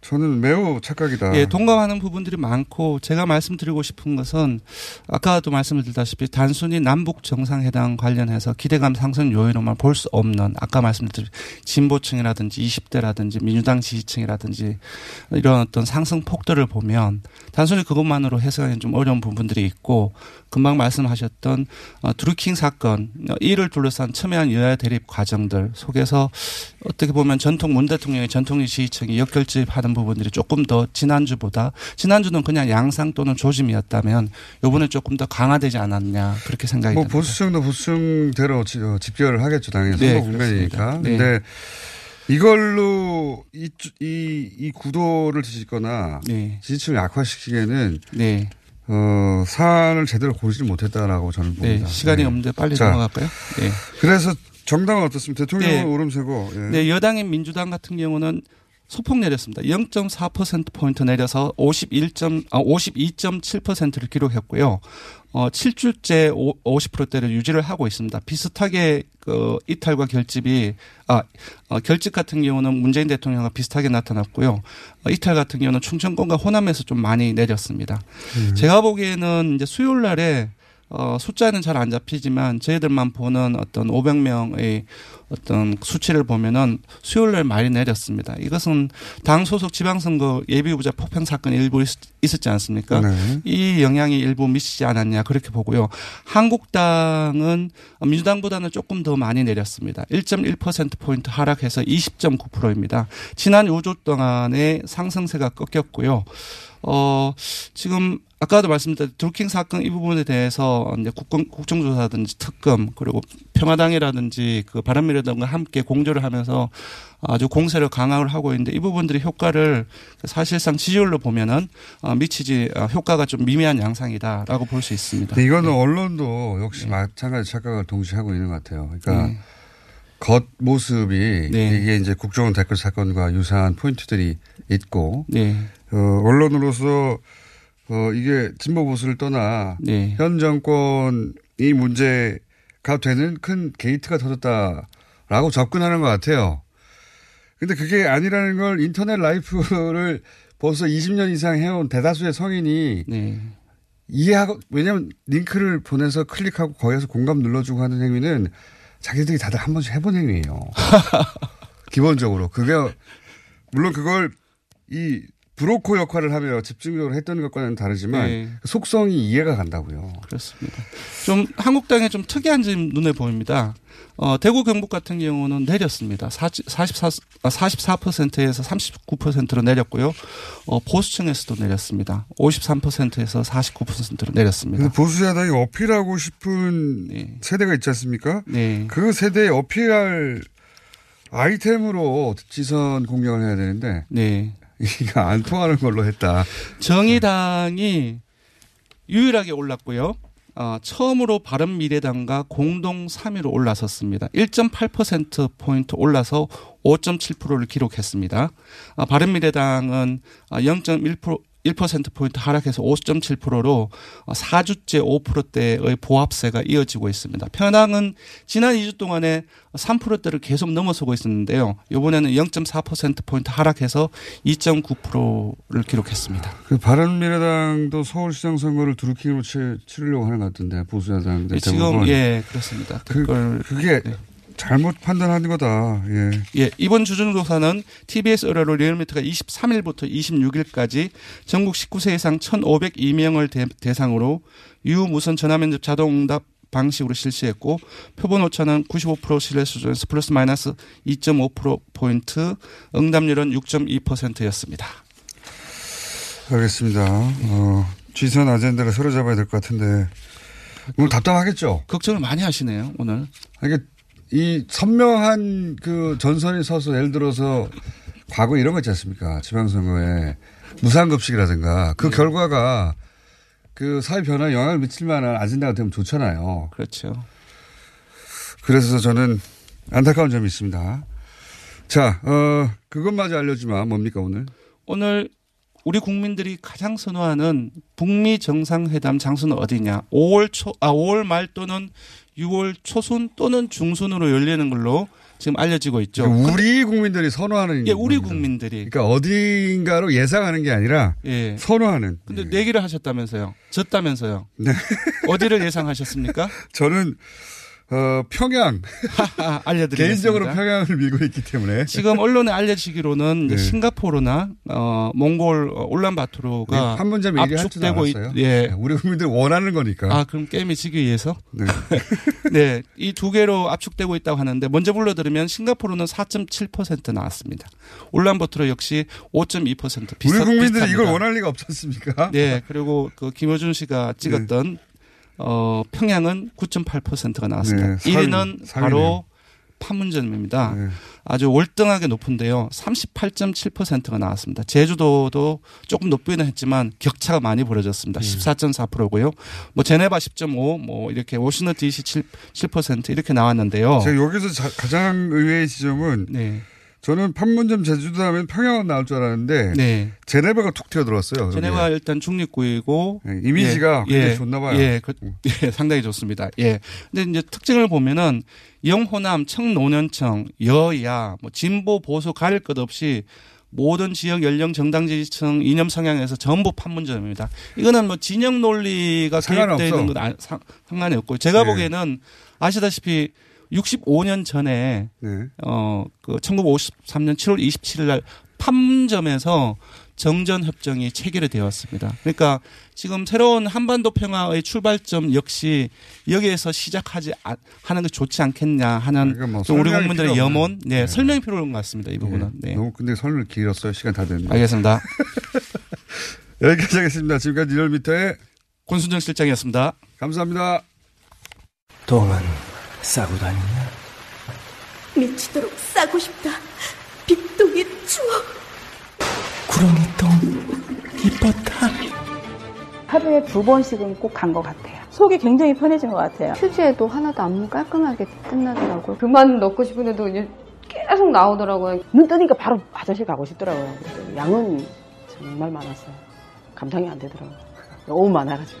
Speaker 1: 저는 매우 착각이다.
Speaker 3: 예, 동감하는 부분들이 많고 제가 말씀드리고 싶은 것은 아까도 말씀을 드렸다시피 단순히 남북 정상회담 관련해서 기대감 상승 요인으로만 볼 수 없는 아까 말씀드린 진보층이라든지 20대라든지 민주당 지지층이라든지 이런 어떤 상승 폭들을 보면 단순히 그것만으로 해석하기는 좀 어려운 부분들이 있고 금방 말씀하셨던 어, 드루킹 사건 어, 이를 둘러싼 첨예한 여야 대립 과정들 속에서 어떻게 보면 전통 문 대통령의 전통의 지지층이 역결집하는 부분들이 조금 더 지난주보다 지난주는 그냥 양상 또는 조짐이었다면 요번에 조금 더 강화되지 않았냐 그렇게 생각이
Speaker 1: 뭐
Speaker 3: 듭니다.
Speaker 1: 보수층도 보수층대로 지- 어, 집결을 하겠죠. 당연히
Speaker 3: 네,
Speaker 1: 선거 국면이니까.
Speaker 3: 그렇습니다. 네.
Speaker 1: 근데 이걸로 이, 이, 이 구도를 뒤집거나
Speaker 3: 네.
Speaker 1: 지지층을 약화시키기에는
Speaker 3: 네.
Speaker 1: 어, 사안을 제대로 고르지 못했다라고 저는
Speaker 3: 네.
Speaker 1: 봅니다.
Speaker 3: 시간이
Speaker 1: 네.
Speaker 3: 없는데 빨리
Speaker 1: 자,
Speaker 3: 넘어갈까요? 네.
Speaker 1: 그래서 정당은 어떻습니까? 대통령은
Speaker 3: 네.
Speaker 1: 오름세고. 예.
Speaker 3: 네, 여당인 민주당 같은 경우는 소폭 내렸습니다. 0.4%포인트 내려서 51. 아, 52.7%를 기록했고요. 어, 7주째 50%대를 유지를 하고 있습니다. 비슷하게 그 이탈과 결집이 아, 어, 결집 같은 경우는 문재인 대통령과 비슷하게 나타났고요. 어, 이탈 같은 경우는 충청권과 호남에서 좀 많이 내렸습니다. 제가 보기에는 이제 수요일 날에 어, 숫자는 잘 안 잡히지만 저희들만 보는 어떤 500명의 어떤 수치를 보면은 수요일 날 많이 내렸습니다. 이것은 당 소속 지방선거 예비후보자 폭행 사건 일부 있, 있었지 않습니까?
Speaker 1: 네.
Speaker 3: 이 영향이 일부 미치지 않았냐 그렇게 보고요. 한국당은 민주당보다는 조금 더 많이 내렸습니다. 1.1%포인트 하락해서 20.9%입니다. 지난 5주 동안의 상승세가 꺾였고요. 어, 지금 아까도 말씀드린 드루킹 사건 이 부분에 대해서 이제 국정, 국정조사든지 특검 그리고 평화당이라든지 그 바른미래당과 함께 공조를 하면서 아주 공세를 강화를 하고 있는데 이 부분들이 효과를 사실상 지지율로 보면은 어, 미치지 어, 효과가 좀 미미한 양상이다라고 볼 수 있습니다.
Speaker 1: 이거는 언론도 역시 마찬가지 착각을 동시에 하고 있는 것 같아요. 그러니까
Speaker 3: 네.
Speaker 1: 겉 모습이
Speaker 3: 네.
Speaker 1: 이게 이제 국정원 댓글 사건과 유사한 포인트들이 있고
Speaker 3: 네.
Speaker 1: 어, 언론으로서 어, 이게 진보 보수를 떠나
Speaker 3: 네.
Speaker 1: 현 정권이 문제가 되는 큰 게이트가 터졌다라고 접근하는 것 같아요. 근데 그게 아니라는 걸 인터넷 life를 벌써 20년 이상 해온 대다수의 성인이
Speaker 3: 네.
Speaker 1: 이해하고 왜냐하면 링크를 보내서 클릭하고 거기에서 공감 눌러주고 하는 행위는 자기들이 다들 한 번씩 해본 행위예요. 기본적으로 그게 물론 그걸 이 브로커 역할을 하며 집중적으로 했던 것과는 다르지만
Speaker 3: 네.
Speaker 1: 속성이 이해가 간다고요.
Speaker 3: 그렇습니다. 좀 한국당에 좀 특이한 점이 눈에 보입니다. 어, 대구 경북 같은 경우는 내렸습니다. 44, 44%에서 39%로 내렸고요. 어, 보수층에서도 내렸습니다. 53%에서 49%로 내렸습니다.
Speaker 1: 근데 보수 야당이 어필하고 싶은
Speaker 3: 네.
Speaker 1: 세대가 있지 않습니까?
Speaker 3: 네.
Speaker 1: 그 세대에 어필할 아이템으로 지선 공격을 해야 되는데
Speaker 3: 네.
Speaker 1: 이게 안 통하는 걸로 했다.
Speaker 3: 정의당이 유일하게 올랐고요. 어, 처음으로 바른미래당과 공동 3위로 올라섰습니다. 1.8%포인트 올라서 5.7%를 기록했습니다. 아, 바른미래당은 0.1% 1%포인트 하락해서 5.7%로 4주째 5%대의 보합세가 이어지고 있습니다. 편항은 지난 2주 동안에 3%대를 계속 넘어서고 있었는데요. 이번에는 0.4%포인트 하락해서 2.9%를 기록했습니다.
Speaker 1: 그 바른미래당도 서울시장 선거를 두루킹으로 치, 치르려고 하는 것 같은데 보수야당
Speaker 3: 예, 지금 예 그렇습니다.
Speaker 1: 그, 그게
Speaker 3: 네.
Speaker 1: 잘못 판단하는 거다. 예.
Speaker 3: 예, 이번 주중조사는 TBS 의뢰로 리얼미터가 23일부터 26일까지 전국 19세 이상 1,502명을 대, 상으로 유무선 전화면접 자동응답 방식으로 실시했고 표본 오차는 95% 신뢰 수준에서 플러스 마이너스 2.5%포인트 응답률은 6.2%였습니다.
Speaker 1: 알겠습니다. 어, 지선 아젠다를 서로 잡아야 될 것 같은데 오늘 답답하겠죠?
Speaker 3: 걱정을 많이 하시네요, 오늘.
Speaker 1: 이게 이 선명한 그 전선이 서서 예를 들어서 과거 이런 거 있지 않습니까? 지방선거에 무상급식이라든가 그
Speaker 3: 네.
Speaker 1: 결과가 그 사회 변화에 영향을 미칠 만한 아젠다가 되면 좋잖아요.
Speaker 3: 그렇죠.
Speaker 1: 그래서 저는 안타까운 점이 있습니다. 자, 어, 그것마저 알려주면 뭡니까 오늘?
Speaker 3: 오늘 우리 국민들이 가장 선호하는 북미 정상회담 장소는 어디냐? 5월 초, 아, 5월 말 또는 6월 초순 또는 중순으로 열리는 걸로 지금 알려지고 있죠.
Speaker 1: 그러니까 우리 국민들이 선호하는.
Speaker 3: 예, 우리. 국민들이.
Speaker 1: 그러니까 어딘가로 예상하는 게 아니라
Speaker 3: 예.
Speaker 1: 선호하는.
Speaker 3: 근데
Speaker 1: 예.
Speaker 3: 내기를 하셨다면서요. 졌다면서요.
Speaker 1: 네.
Speaker 3: 어디를 예상하셨습니까?
Speaker 1: 저는 어, 평양
Speaker 3: 알려드리겠습니다.
Speaker 1: 개인적으로 평양을 밀고 있기 때문에
Speaker 3: 지금 언론에 알려지기로는
Speaker 1: 네.
Speaker 3: 싱가포르나 어 몽골 어, 울란바토르가
Speaker 1: 네, 얘기할 줄도
Speaker 3: 압축되고 있. 예.
Speaker 1: 네, 우리 국민들 원하는 거니까.
Speaker 3: 아, 그럼 게임이 지기 위해서?
Speaker 1: 네.
Speaker 3: 네. 이 두 개로 압축되고 있다고 하는데 먼저 불러드리면 싱가포르는 4.7% 나왔습니다. 울란바토르 역시 5.2% 비슷
Speaker 1: 우리 국민들이
Speaker 3: 비슷합니다.
Speaker 1: 이걸 원할 리가 없지 않습니까?
Speaker 3: 네. 그리고 그 김호준 씨가 찍었던 어 평양은 9.8%가 나왔습니다.
Speaker 1: 네,
Speaker 3: 1위는
Speaker 1: 사위-
Speaker 3: 바로 판문점입니다.
Speaker 1: 네.
Speaker 3: 아주 월등하게 높은데요. 38.7%가 나왔습니다. 제주도도 조금 높기는 했지만 격차가 많이 벌어졌습니다. 14.4%고요. 뭐 제네바 10.5, 뭐 이렇게 워싱턴 DC 7, 7% 이렇게 나왔는데요.
Speaker 1: 제가 여기서 자- 가장 의외의 지점은
Speaker 3: 네.
Speaker 1: 저는 판문점 제주도 하면 평양은 나올 줄 알았는데
Speaker 3: 네.
Speaker 1: 제네바가 툭 튀어들어왔어요.
Speaker 3: 제네바 일단 중립국이고
Speaker 1: 네, 이미지가 굉장히 좋나 봐요.
Speaker 3: 예, 그, 예, 상당히 좋습니다. 예. 근데 이제 특징을 보면은 영호남, 청노년층, 여야, 뭐 진보 보수 가릴 것 없이 모든 지역 연령 정당 지지층 이념 성향에서 전부 판문점입니다. 이거는 뭐 진영 논리가. 개입되어 있는 건 아- 상- 상관이 없고 제가
Speaker 1: 네.
Speaker 3: 보기에는 아시다시피 65년 전에
Speaker 1: 네.
Speaker 3: 어, 그 1953년 7월 27일 날 판문점에서 정전 협정이 체결이 되었습니다. 그러니까 지금 새로운 한반도 평화의 출발점 역시 여기에서 시작하지 아- 하는 게 좋지 않겠냐 하는
Speaker 1: 그러니까
Speaker 3: 뭐좀 우리 국민들의. 염원, 네,
Speaker 1: 네.
Speaker 3: 설명이 필요한 것 같습니다. 이 부분은. 네.
Speaker 1: 너무 근데 설명 길었어요. 시간 다 됐는데.
Speaker 3: 알겠습니다.
Speaker 1: 여기까지 하겠습니다. 지금까지 리얼미터의
Speaker 3: 권순정 실장이었습니다.
Speaker 1: 감사합니다.
Speaker 4: 똥은 싸고 다니냐?
Speaker 5: 미치도록 싸고 싶다. 빅동의 추억.
Speaker 4: 구렁이 똥 이뻤다.
Speaker 6: 하루에 두 번씩은 꼭 간 것 같아요. 속이 굉장히 편해진 것 같아요.
Speaker 7: 휴지에도 하나도 안 깔끔하게 끝나더라고요. 그만 넣고 싶은데도 이제 계속 나오더라고요.
Speaker 6: 눈 뜨니까 바로 화장실 가고 싶더라고요. 양은 정말 많았어요. 감당이 안 되더라고요. 너무 많아가지고.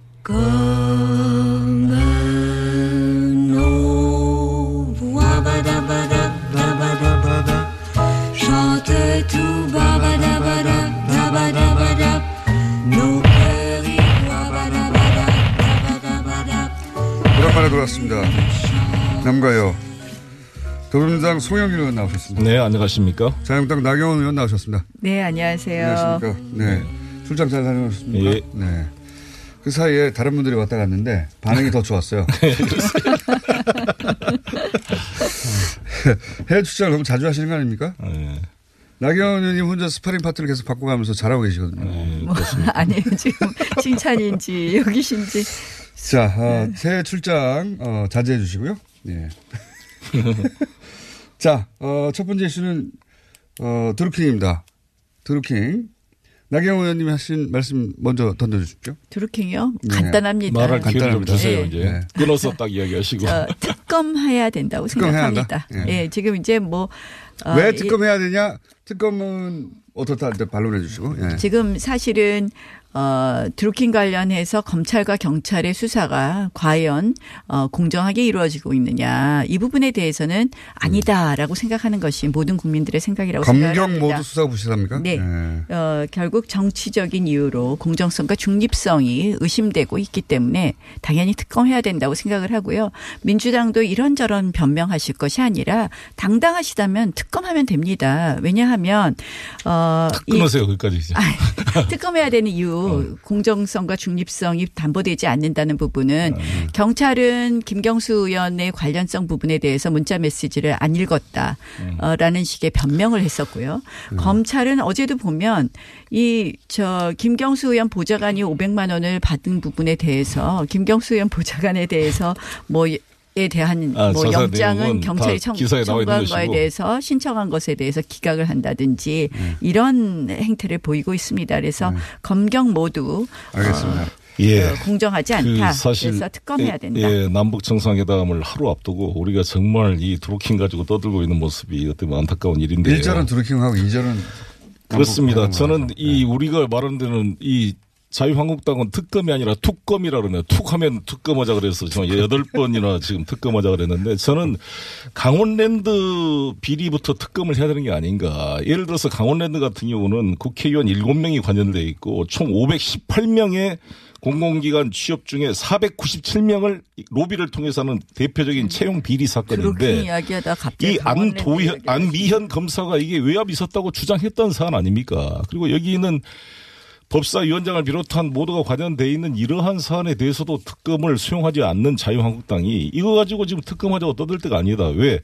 Speaker 1: 오랜만에 돌아왔습니다. 남가요. 더불어민주당 송영길 의원 나오셨습니다.
Speaker 8: 네, 안녕하십니까.
Speaker 1: 자유한국당 나경원 의원 나오셨습니다.
Speaker 9: 네, 안녕하세요.
Speaker 1: 안녕하십니까. 네. 출장 잘 다녀오셨습니까?
Speaker 8: 예.
Speaker 1: 네. 그 사이에 다른 분들이 왔다 갔는데 반응이 더 좋았어요. 해외 출장을 너무 자주 하시는 거 아닙니까?
Speaker 8: 네.
Speaker 1: 나경원 의원님 혼자 스파링 파트너를 계속 바꿔가면서 잘하고 계시거든요.
Speaker 9: 뭐, 아니에요. 지금 칭찬인지 여기신지.
Speaker 1: 자, 어, 새해 출장 어, 자제해 주시고요. 예. 자, 어, 첫 번째 이슈는 어, 드루킹입니다. 드루킹. 나경원 의원님이 하신 말씀 먼저 던져주십시오.
Speaker 9: 드루킹이요?
Speaker 1: 네.
Speaker 9: 간단합니다.
Speaker 8: 말할 기회를 좀 주세요,
Speaker 9: 네.
Speaker 8: 이제.
Speaker 1: 네.
Speaker 8: 끊어서 딱 이야기하시고.
Speaker 9: 저, 특검해야 된다고 생각합니다.
Speaker 1: 한다?
Speaker 9: 예. 지금 이제 뭐. 어,
Speaker 1: 왜
Speaker 9: 이-
Speaker 1: 특검해야 되냐? 특검은 어떻다 반론해 주시고. 예.
Speaker 9: 지금 사실은 어, 드루킹 관련해서 검찰과 경찰의 수사가 과연 어, 공정하게 이루어지고 있느냐 이 부분에 대해서는 아니다라고 생각하는 것이 모든 국민들의 생각이라고
Speaker 1: 검경
Speaker 9: 생각합니다.
Speaker 1: 모두 수사 부실합니까?
Speaker 9: 네.
Speaker 1: 예.
Speaker 9: 어, 결국 정치적인 이유로 공정성과 중립성이 의심되고 있기 때문에 당연히 특검해야 된다고 생각을 하고요. 민주당도 이런저런 변명하실 것이 아니라 당당하시다면 특검하면 됩니다. 왜냐하면 어, 이-
Speaker 8: 끊으세요, 거기까지 이제.
Speaker 9: 특검해야 되는 이유 공정성과 중립성이 담보되지 않는다는 부분은 경찰은 김경수 의원의 관련성 부분에 대해서 문자 메시지를 안 읽었다라는 식의 변명을 했었고요. 검찰은 어제도 보면 이 저 김경수 의원 보좌관이 500만 원을 받은 부분에 대해서 김경수 의원 보좌관에 대해서 뭐 에 대한
Speaker 8: 아,
Speaker 9: 뭐 영장은 경찰이
Speaker 8: 다
Speaker 9: 청, 청구한 거에. 대해서 신청한 것에 대해서 기각을 한다든지 이런 행태를 보이고 있습니다. 그래서 검경 모두
Speaker 1: 알겠습니다.
Speaker 8: 예.
Speaker 9: 어, 공정하지 않다.
Speaker 8: 그 사실
Speaker 9: 그래서 특검해야 된다.
Speaker 8: 예, 남북 정상회담을 하루 앞두고 우리가 정말 이 드루킹 가지고 떠들고 있는 모습이 어떻게 보면 안타까운 일인데요.
Speaker 1: 1절은 드루킹하고 2절은
Speaker 8: 그렇습니다. 저는 이 우리가 말하는 데는 이 자유한국당은 특검이 아니라 툭검이라 그러네요. 툭하면 특검하자 그래서 저 여덟 번이나 지금 특검하자 그랬는데 저는 강원랜드 비리부터 특검을 해야 되는 게 아닌가. 예를 들어서 강원랜드 같은 경우는 국회의원 7명이 관련돼 있고 총 518명의 공공기관 취업 중에 497명을 로비를 통해서 하는 대표적인 채용 비리 사건인데
Speaker 9: 이
Speaker 8: 안도현, 안미현 검사가 이게 외압이 있었다고 주장했던 사안 아닙니까? 그리고 여기는 법사위원장을 비롯한 모두가 관련돼 있는 이러한 사안에 대해서도 특검을 수용하지 않는 자유한국당이 이거 가지고 지금 특검하자고 떠들 때가 아니다. 왜?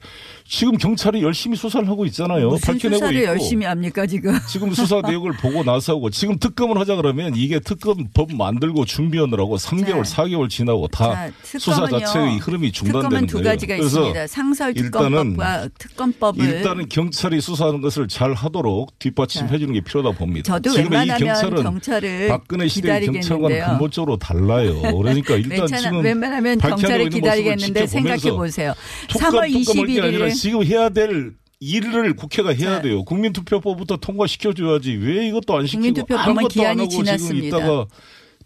Speaker 8: 지금 경찰이 열심히 수사를 하고 있잖아요.
Speaker 9: 무슨
Speaker 8: 밝혀내고
Speaker 9: 수사를
Speaker 8: 있고.
Speaker 9: 열심히 합니까 지금?
Speaker 8: 지금 수사 내역을 보고 나서고 지금 특검을 하자 그러면 이게 특검 법 만들고 준비하느라고 3개월, 4개월 지나고 다
Speaker 9: 자,
Speaker 8: 수사. 자체의 흐름이 중단되는
Speaker 9: 특검은
Speaker 8: 거예요.
Speaker 9: 두 가지가
Speaker 8: 그래서
Speaker 9: 있습니다. 상설
Speaker 8: 일단은
Speaker 9: 특검법과 특검법을
Speaker 8: 일단은 경찰이 수사하는 것을 잘 하도록 뒷받침해 주는 게 필요하다 봅니다.
Speaker 9: 저도
Speaker 8: 지금 이
Speaker 9: 웬만하면
Speaker 8: 경찰은
Speaker 9: 경찰을
Speaker 8: 박근혜 시대의
Speaker 9: 기다리겠는데요.
Speaker 8: 근본적으로 달라요. 그러니까 일단
Speaker 9: 괜찮아.
Speaker 8: 지금
Speaker 9: 웬만하면 경찰을 기다리겠는데 생각해 보세요.
Speaker 8: 특검,
Speaker 9: 3월
Speaker 8: 특검 할게 아니라
Speaker 9: 21일
Speaker 8: 지금 해야 될 일을 국회가 해야 돼요. 국민투표법부터 통과시켜줘야지 왜 이것도 안 시키고 아무것도 안 하고 지금
Speaker 9: 지났습니다.
Speaker 8: 있다가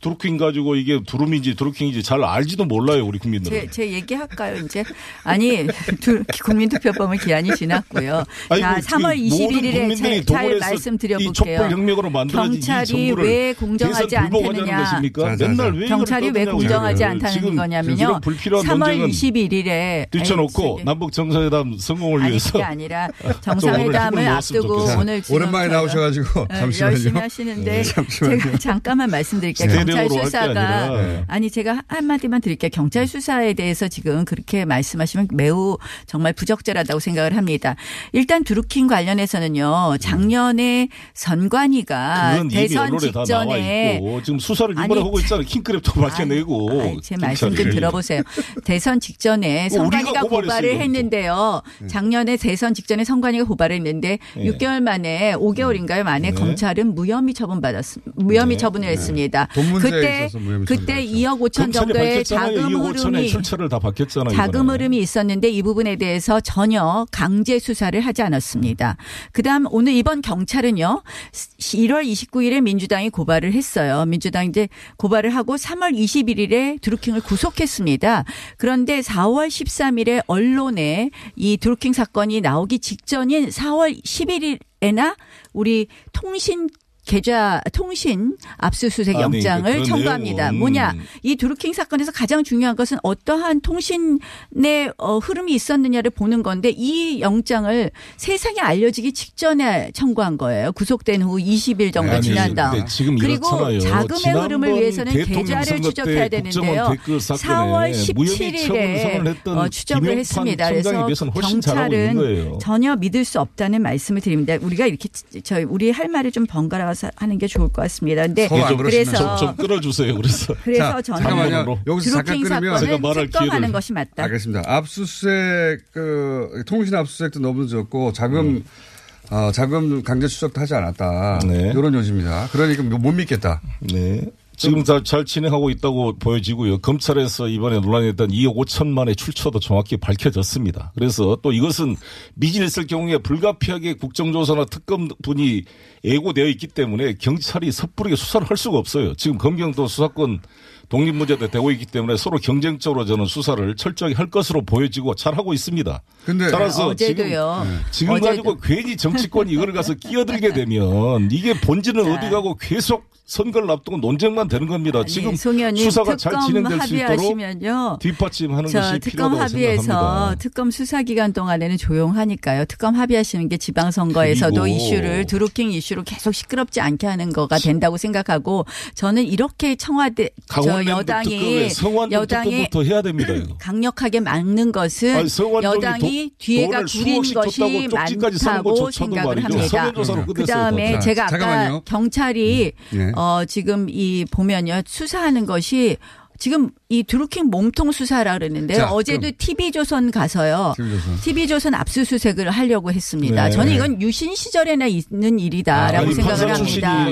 Speaker 8: 드루킹 가지고 이게 두루미인지 드루킹인지 잘 알지도 몰라요 우리 국민들은.
Speaker 9: 제, 제 얘기할까요, 이제? 아니, 두- 국민투표법은 기한이 지났고요.
Speaker 8: 아이고,
Speaker 9: 자, 3월
Speaker 8: 그 모든
Speaker 9: 21일에
Speaker 8: 국민들이
Speaker 9: 잘, 잘 말씀드려볼게요.
Speaker 8: 촛불 혁명으로 만들어진 이
Speaker 9: 경찰이 왜 공정하지 않겠느냐.
Speaker 8: 것입니까?
Speaker 1: 자, 자,
Speaker 8: 맨날
Speaker 1: 자.
Speaker 8: 왜
Speaker 9: 경찰이 왜. 공정하지 않다는
Speaker 8: 지금
Speaker 9: 거냐면요.
Speaker 8: 이런 불필요한
Speaker 9: 3월
Speaker 8: 논쟁은
Speaker 9: 21일에
Speaker 8: 뛰쳐놓고 남북 정상회담 성공을
Speaker 9: 아니
Speaker 8: 위해서
Speaker 9: 그게 아니라
Speaker 8: 좀
Speaker 9: 정상회담을 앞두고
Speaker 8: 좋겠어요.
Speaker 9: 오늘
Speaker 1: 오랜만에 나오셔가지고
Speaker 9: 어,
Speaker 1: 잠시만요.
Speaker 9: 열심히 하시는데
Speaker 1: 네, 잠시만요.
Speaker 9: 제가 잠깐만 말씀드릴게요. 경찰 수사가.
Speaker 8: 네.
Speaker 9: 아니 제가 한 마디만 드릴게요. 경찰 수사에 대해서 지금 그렇게 말씀하시면 매우 정말 부적절하다고 생각을 합니다. 일단 드루킹 관련해서는요. 작년에 선관위가 대선 직전에
Speaker 8: 있고 지금 수사를
Speaker 9: 아니,
Speaker 8: 이번에 하고 있잖아요. 킹크랩도 밝혀내고.
Speaker 9: 제 말씀 좀. 들어보세요. 대선 직전에
Speaker 8: 뭐 우리가
Speaker 9: 선관위가
Speaker 8: 고발했어요,
Speaker 9: 고발을. 했는데요. 작년에 대선 직전에 선관위가 고발을 했는데
Speaker 8: 네.
Speaker 9: 6개월 만에 5개월인가요? 만에
Speaker 1: 네.
Speaker 9: 검찰은 무혐의 처분 받았 무혐의
Speaker 8: 네.
Speaker 9: 처분을 했습니다. 그때 그때 2억 5천
Speaker 8: 검찰이
Speaker 9: 정도의. 자금
Speaker 8: 2억 5천에
Speaker 9: 흐름이
Speaker 8: 출처를 다 밝혔잖아요.
Speaker 9: 자금
Speaker 8: 이번에.
Speaker 9: 흐름이 있었는데 이 부분에 대해서 전혀 강제 수사를 하지 않았습니다. 그다음 오늘 이번 경찰은요. 1월 29일에 민주당이 고발을 했어요. 민주당이 이제 고발을 하고 3월 21일에 드루킹을 구속했습니다. 그런데 4월 13일에 언론에 이 드루킹 사건이 나오기 직전인 4월 11일 에나 우리 통신 계좌 통신 압수수색
Speaker 8: 아니,
Speaker 9: 영장을
Speaker 8: 그런
Speaker 9: 청구합니다.
Speaker 8: 내용은
Speaker 9: 뭐냐? 이 드루킹 사건에서 가장 중요한 것은 어떠한 통신의 어, 흐름이 있었느냐를 보는 건데 이 영장을 세상에 알려지기 직전에 청구한 거예요. 구속된 후 20일 정도
Speaker 8: 아니,
Speaker 9: 지난 다음. 그리고
Speaker 8: 이렇잖아요.
Speaker 9: 자금의 흐름을 위해서는 계좌를 추적해야 되는데요.
Speaker 8: 댓글 사건에
Speaker 9: 4월
Speaker 8: 무혐의 처분
Speaker 9: 17일에
Speaker 8: 했던
Speaker 9: 어, 추적을 했습니다. 그래서 경찰은. 전혀 믿을 수 없다는 말씀을 드립니다. 우리가 이렇게 저희 우리 할 말을 좀 번갈아 서 하는 게 좋을 것 같습니다. 근데 그래서
Speaker 8: 좀, 좀 끌어주세요. 그래서.
Speaker 9: 그래서 저는
Speaker 1: 잠깐만요. 여기서 잠깐 끊으면
Speaker 9: 사건은 특검하는 것이 맞다.
Speaker 1: 알겠습니다. 압수수색 그 통신 압수수색도 너무 늦었고 자금
Speaker 8: 음.
Speaker 1: 어, 자금 강제 추적도 하지 않았다. 이런 요지입니다. 그러니까 못 믿겠다.
Speaker 8: 네. 지금 다잘 진행하고 있다고 보여지고요. 검찰에서 이번에 논란이 됐던 2억 5천만의 출처도 정확히 밝혀졌습니다. 그래서 또 이것은 미진했을 경우에 불가피하게 국정조사나 특검분이 예고되어 있기 때문에 경찰이 섣부르게 수사를 할 수가 없어요. 지금 검경도 수사권 독립문제도 되고 있기 때문에 서로 경쟁적으로 저는 수사를 철저하게 할 것으로 보여지고 잘하고 있습니다.
Speaker 1: 근데
Speaker 8: 따라서
Speaker 9: 어제도요.
Speaker 8: 지금, 지금
Speaker 9: 어제도.
Speaker 8: 가지고 괜히 정치권이 이걸 가서 끼어들게 되면 이게 본질은 어디 가고 계속 선거를 앞두고 논쟁만 되는 겁니다. 지금
Speaker 9: 송 의원님
Speaker 8: 수사가 잘 진행될 수 있도록
Speaker 9: 합의하시면요.
Speaker 8: 뒷받침하는
Speaker 9: 저
Speaker 8: 것이
Speaker 9: 특검
Speaker 8: 필요하다고
Speaker 9: 합의해서
Speaker 8: 생각합니다.
Speaker 9: 특검 수사 기간 동안에는 조용하니까요. 특검 합의하시는 게 지방선거에서도 이슈를 드루킹 이슈로 계속 시끄럽지 않게 하는 거가 된다고 생각하고 저는 이렇게 청와대 저
Speaker 8: 강원랜드
Speaker 9: 여당이
Speaker 8: 특검에 성완종
Speaker 9: 여당이
Speaker 8: 특검부터 해야 됩니다. 이거.
Speaker 9: 강력하게 막는 것은
Speaker 8: 아니,
Speaker 9: 여당이
Speaker 8: 도-
Speaker 9: 뒤에가 구린 것이 많다고 생각을. 합니다.
Speaker 8: 서면조사로
Speaker 9: 그
Speaker 8: 끝냈어요.
Speaker 9: 다음에
Speaker 8: 자,
Speaker 9: 제가 아까
Speaker 8: 잠깐만요.
Speaker 9: 경찰이
Speaker 8: 네.
Speaker 9: 어, 지금 이 보면요 수사하는 것이 지금 이 드루킹 몸통 수사라 그랬는데
Speaker 1: 자,
Speaker 9: 어제도. TV조선 가서요.
Speaker 1: TV조선.
Speaker 9: TV조선 압수수색을 하려고 했습니다.
Speaker 8: 네.
Speaker 9: 저는 이건 유신 시절에나 있는 일이다라고
Speaker 8: 아니,
Speaker 9: 생각을 합니다.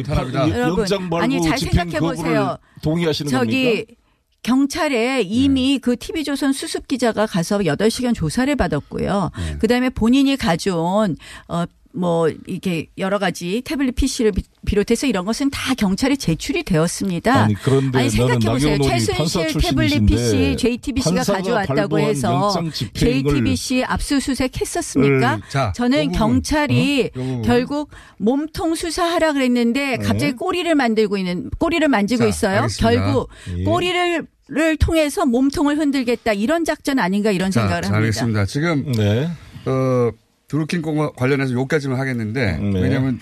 Speaker 9: 여러분, 아니 잘 생각해 보세요.
Speaker 8: 동의하시는
Speaker 9: 저기
Speaker 8: 겁니까?
Speaker 9: 경찰에 이미
Speaker 8: 네.
Speaker 9: 그 TV조선 수습 기자가 가서 8시간 조사를 받았고요.
Speaker 8: 네.
Speaker 9: 그다음에 본인이 가져온 어, 뭐 이렇게 여러 가지 태블릿 PC를 비롯해서 이런 것은 다 경찰에 제출이 되었습니다.
Speaker 8: 아니, 그런데
Speaker 9: 아니, 생각해 보세요. 최순실 태블릿 PC JTBC가 가져왔다고 해서 JTBC 압수수색 했었습니까?
Speaker 1: 을, 자,
Speaker 9: 저는
Speaker 1: 그.
Speaker 9: 경찰이
Speaker 1: 어? 그.
Speaker 9: 결국 몸통 수사하라 그랬는데 갑자기
Speaker 1: 네.
Speaker 9: 꼬리를 만들고 있는 꼬리를 만지고
Speaker 1: 자,
Speaker 9: 있어요.
Speaker 1: 알겠습니다.
Speaker 9: 결국
Speaker 1: 예.
Speaker 9: 꼬리를 를 통해서 몸통을 흔들겠다 이런 작전 아닌가 이런
Speaker 1: 자,
Speaker 9: 생각을
Speaker 1: 자,
Speaker 9: 합니다.
Speaker 1: 알겠습니다. 지금
Speaker 8: 네.
Speaker 1: 어, 드루킹 공 관련해서 여기까지만 하겠는데
Speaker 8: 네.
Speaker 1: 왜냐하면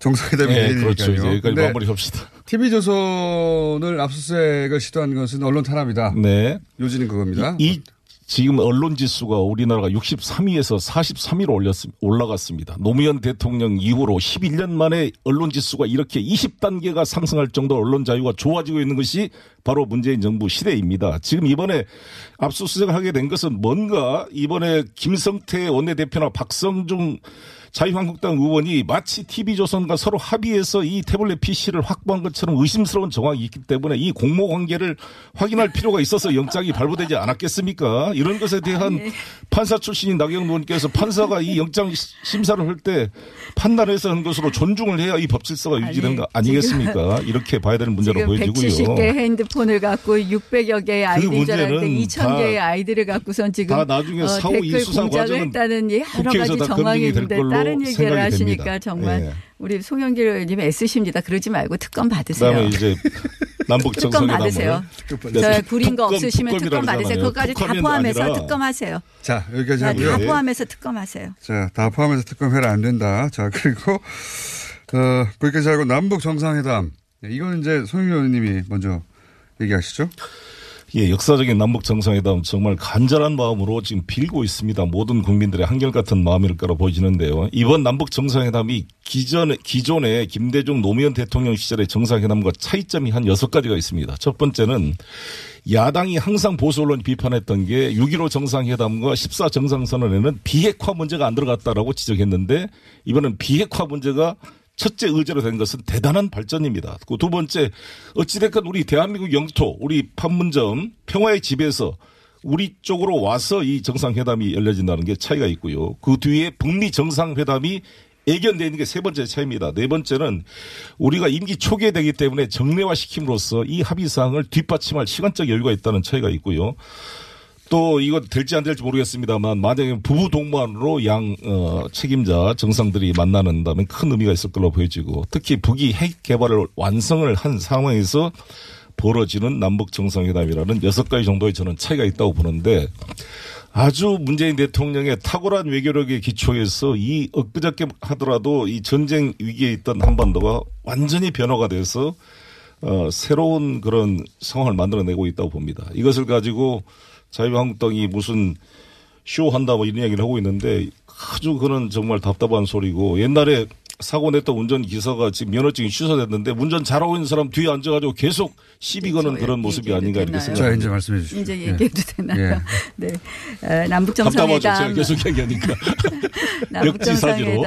Speaker 1: 정상회담이
Speaker 8: 네. 그렇죠. 이제 여기까지 마무리합시다.
Speaker 1: TV조선을 압수수색을 시도한 것은 언론 탄압이다.
Speaker 8: 네.
Speaker 1: 요지는 그겁니다.
Speaker 8: 이 지금 언론 지수가 우리나라가 63위에서 43위로 올렸, 올라갔습니다. 노무현 대통령 이후로 11년 만에 언론 지수가 이렇게 20단계가 상승할 정도로 언론 자유가 좋아지고 있는 것이 바로 문재인 정부 시대입니다. 지금 이번에 압수수색을 하게 된 것은 뭔가 이번에 김성태 원내대표나 박성중 자유한국당 의원이 마치 TV조선과 서로 합의해서 이 태블릿 PC를 확보한 것처럼 의심스러운 정황이 있기 때문에 이 공모 관계를 확인할 필요가 있어서 영장이 발부되지 않았겠습니까? 이런 것에 대한 판사 출신인 나경원 의원께서 판사가 이 영장 심사를 할 때 판단해서 한 것으로 존중을 해야 이 법 질서가 유지되는 거 아니겠습니까? 이렇게 봐야 되는 문제로 보여지고요.
Speaker 9: 170개 핸드폰을 갖고 600여 개의 알았는데
Speaker 8: 문제는
Speaker 9: 2000 개의
Speaker 8: 다-
Speaker 9: 아이들을 갖고선 지금
Speaker 8: 다 나중에
Speaker 9: 어,
Speaker 8: 사후 이
Speaker 9: 댓글
Speaker 8: 수사
Speaker 9: 공작을
Speaker 8: 과정은
Speaker 9: 했다는 이 여러
Speaker 8: 국회에서
Speaker 9: 가지
Speaker 8: 다
Speaker 9: 정황이
Speaker 8: 될
Speaker 9: 있는데
Speaker 8: 걸로
Speaker 9: 다른 얘기를
Speaker 8: 생각이
Speaker 9: 하시니까
Speaker 8: 됩니다.
Speaker 9: 정말
Speaker 8: 예.
Speaker 9: 우리 송영길 의원님 애쓰십니다. 그러지 말고 특검 받으세요.
Speaker 8: 그다음에 이제 남북
Speaker 9: 특검 받으세요.
Speaker 8: 네,
Speaker 9: 저
Speaker 8: 특-
Speaker 9: 구린 거 없으시면 특검 받으세요. 그거까지 다 포함해서
Speaker 8: 아니라
Speaker 9: 특검하세요.
Speaker 1: 자, 여기까지
Speaker 9: 다
Speaker 1: 하고요.
Speaker 9: 포함해서 특검하세요.
Speaker 1: 자, 다 포함해서 특검해라 안 된다. 자, 그리고, 어, 거기까지 하고 남북 정상회담. 네, 이건 이제 송영 의원님이 먼저 얘기하시죠.
Speaker 8: 예, 역사적인 남북 정상회담 정말 간절한 마음으로 지금 빌고 있습니다. 모든 국민들의 한결같은 마음일 거라 보여지는데요. 이번 남북 정상회담이 기존에, 기존의 김대중 노무현 대통령 시절의 정상회담과 차이점이 한 여섯 가지가 있습니다. 첫 번째는 야당이 항상 보수 언론이 비판했던 게 6.15 정상회담과 14 정상선언에는 비핵화 문제가 안 들어갔다라고 지적했는데 이번엔 비핵화 문제가 첫째 의제로 된 것은 대단한 발전입니다. 그 두 번째 어찌됐건 우리 대한민국 영토 우리 판문점 평화의 집에서 우리 쪽으로 와서 이 정상회담이 열려진다는 게 차이가 있고요. 그 뒤에 북미 정상회담이 예견되는 게 세 번째 차이입니다. 네 번째는 우리가 임기 초기에 되기 때문에 정례화시킴으로써 이 합의 사항을 뒷받침할 시간적 여유가 있다는 차이가 있고요. 또 이거 될지 안 될지 모르겠습니다만 만약에 부부 동반으로 양 어, 책임자 정상들이 만나는다면 큰 의미가 있을 걸로 보여지고 특히 북이 핵 개발을 완성을 한 상황에서 벌어지는 남북 정상회담이라는 여섯 가지 정도의 저는 차이가 있다고 보는데 아주 문재인 대통령의 탁월한 외교력에 기초해서 이 엊그저께 하더라도 이 전쟁 위기에 있던 한반도가 완전히 변화가 돼서 어, 새로운 그런 상황을 만들어내고 있다고 봅니다. 이것을 가지고 자유한국당이 무슨 쇼 한다 뭐 이런 이야기를 하고 있는데 아주 그는 정말 답답한 소리고 옛날에 사고 냈던 운전 기사가 지금 면허증이 취소됐는데 운전 잘하고 있는 사람 뒤에 앉아가지고 계속 시비 거는 그런 모습이 아닌가 이렇게
Speaker 1: 자,
Speaker 8: 생각합니다.
Speaker 1: 이제 말씀해 주시죠.
Speaker 9: 이제
Speaker 1: 예.
Speaker 9: 얘기해도 되나요? 네. 어, 남북
Speaker 8: 답답하죠. 제가
Speaker 9: 정상회담
Speaker 8: 계속 얘기하니까.
Speaker 9: 남북
Speaker 8: 역지사지로.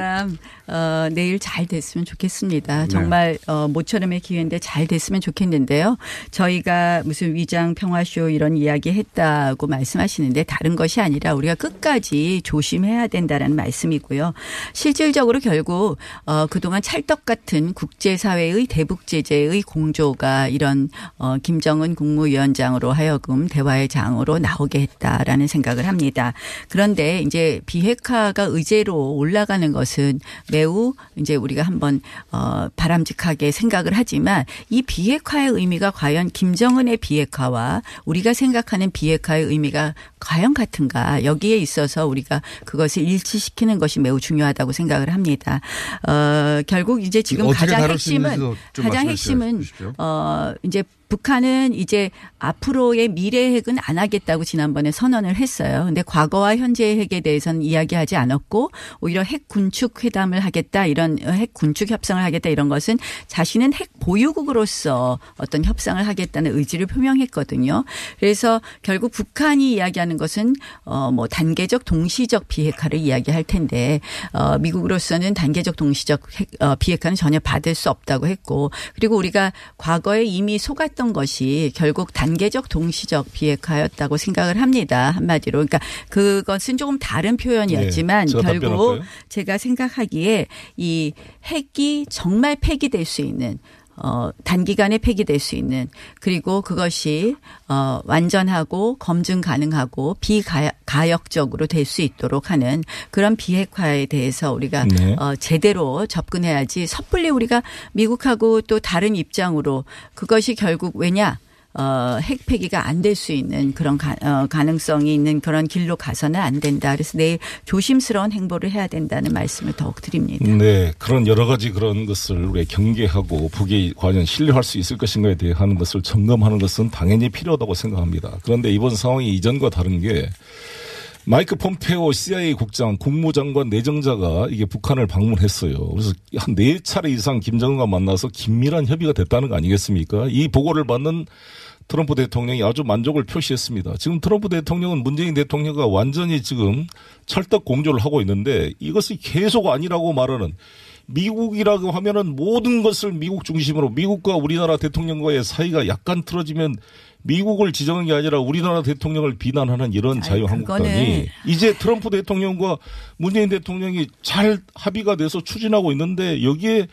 Speaker 9: 어, 내일 잘 됐으면 좋겠습니다.
Speaker 8: 네.
Speaker 9: 정말 어, 모처럼의 기회인데 잘 됐으면 좋겠는데요. 저희가 무슨 위장 평화쇼 이런 이야기 했다고 말씀하시는데 다른 것이 아니라 우리가 끝까지 조심해야 된다는 말씀이고요. 실질적으로 결국 어, 그동안 찰떡 같은 국제사회의 대북 제재의 공조가 이런 어, 김정은 국무위원장으로 하여금 대화의 장으로 나오게 했다라는 생각을 합니다. 그런데 이제 비핵화가 의제로 올라가는 것은 매우 이제 우리가 한번 어, 바람직하게 생각을 하지만 이 비핵화의 의미가 과연 김정은의 비핵화와 우리가 생각하는 비핵화의 의미가 과연 같은가 여기에 있어서 우리가 그것을 일치시키는 것이 매우 중요하다고 생각을 합니다. 어, 결국 이제 지금 가장 핵심은 가장 핵심은
Speaker 1: 주십시오.
Speaker 9: 어 이제 북한은 이제 앞으로의 미래 핵은 안 하겠다고 지난번에 선언을 했어요. 근데 과거와 현재의 핵에 대해서는 이야기하지 않았고 오히려 핵 군축 회담을 하겠다 이런 핵 군축 협상을 하겠다 이런 것은 자신은 핵 보유국으로서 어떤 협상을 하겠다는 의지를 표명했거든요. 그래서 결국 북한이 이야기하는 것은 어뭐 단계적 동시적 비핵화를 이야기할 텐데 어 미국으로서는 단계적 동시적 핵, 어, 비핵화는 전혀 받을 수 없다고 했고 그리고 우리가 과거에 이미 속 았던 것이 결국 단계적 동시적 비핵화였다고 생각을 합니다. 한마디로. 그러니까 그것은 조금 다른 표현이었지만
Speaker 8: 네,
Speaker 9: 결국
Speaker 8: 답변할까요?
Speaker 9: 제가 생각하기에 이 핵이 정말 폐기될 수 있는 어, 단기간에 폐기될 수 있는 그리고 그것이 어, 완전하고 검증 가능하고 비가역적으로 될 수 있도록 하는 그런 비핵화에 대해서 우리가
Speaker 8: 네.
Speaker 9: 어, 제대로 접근해야지 섣불리 우리가 미국하고 또 다른 입장으로 그것이 결국 왜냐 어, 핵 폐기가 안 될 수 있는 그런 가, 어, 가능성이 있는 그런 길로 가서는 안 된다. 그래서 내일 조심스러운 행보를 해야 된다는 말씀을 더욱 드립니다.
Speaker 8: 네, 그런 여러 가지 그런 것을 우리 경계하고 북이 과연 신뢰할 수 있을 것인가에 대한 것을 점검하는 것은 당연히 필요하다고 생각합니다. 그런데 이번 상황이 이전과 다른 게 마이크 폼페오 CIA 국장, 국무장관 내정자가 이게 북한을 방문했어요. 그래서 한 네 차례 이상 김정은과 만나서 긴밀한 협의가 됐다는 거 아니겠습니까? 이 보고를 받는 트럼프 대통령이 아주 만족을 표시했습니다. 지금 트럼프 대통령은 문재인 대통령과 완전히 지금 찰떡 공조를 하고 있는데 이것이 계속 아니라고 말하는 미국이라고 하면은 모든 것을 미국 중심으로 미국과 우리나라 대통령과의 사이가 약간 틀어지면 미국을 지정한 게 아니라 우리나라 대통령을 비난하는 이런 자유한국당이
Speaker 9: 그거는-
Speaker 8: 이제 트럼프 대통령과 문재인 대통령이 잘 합의가 돼서 추진하고 있는데 여기에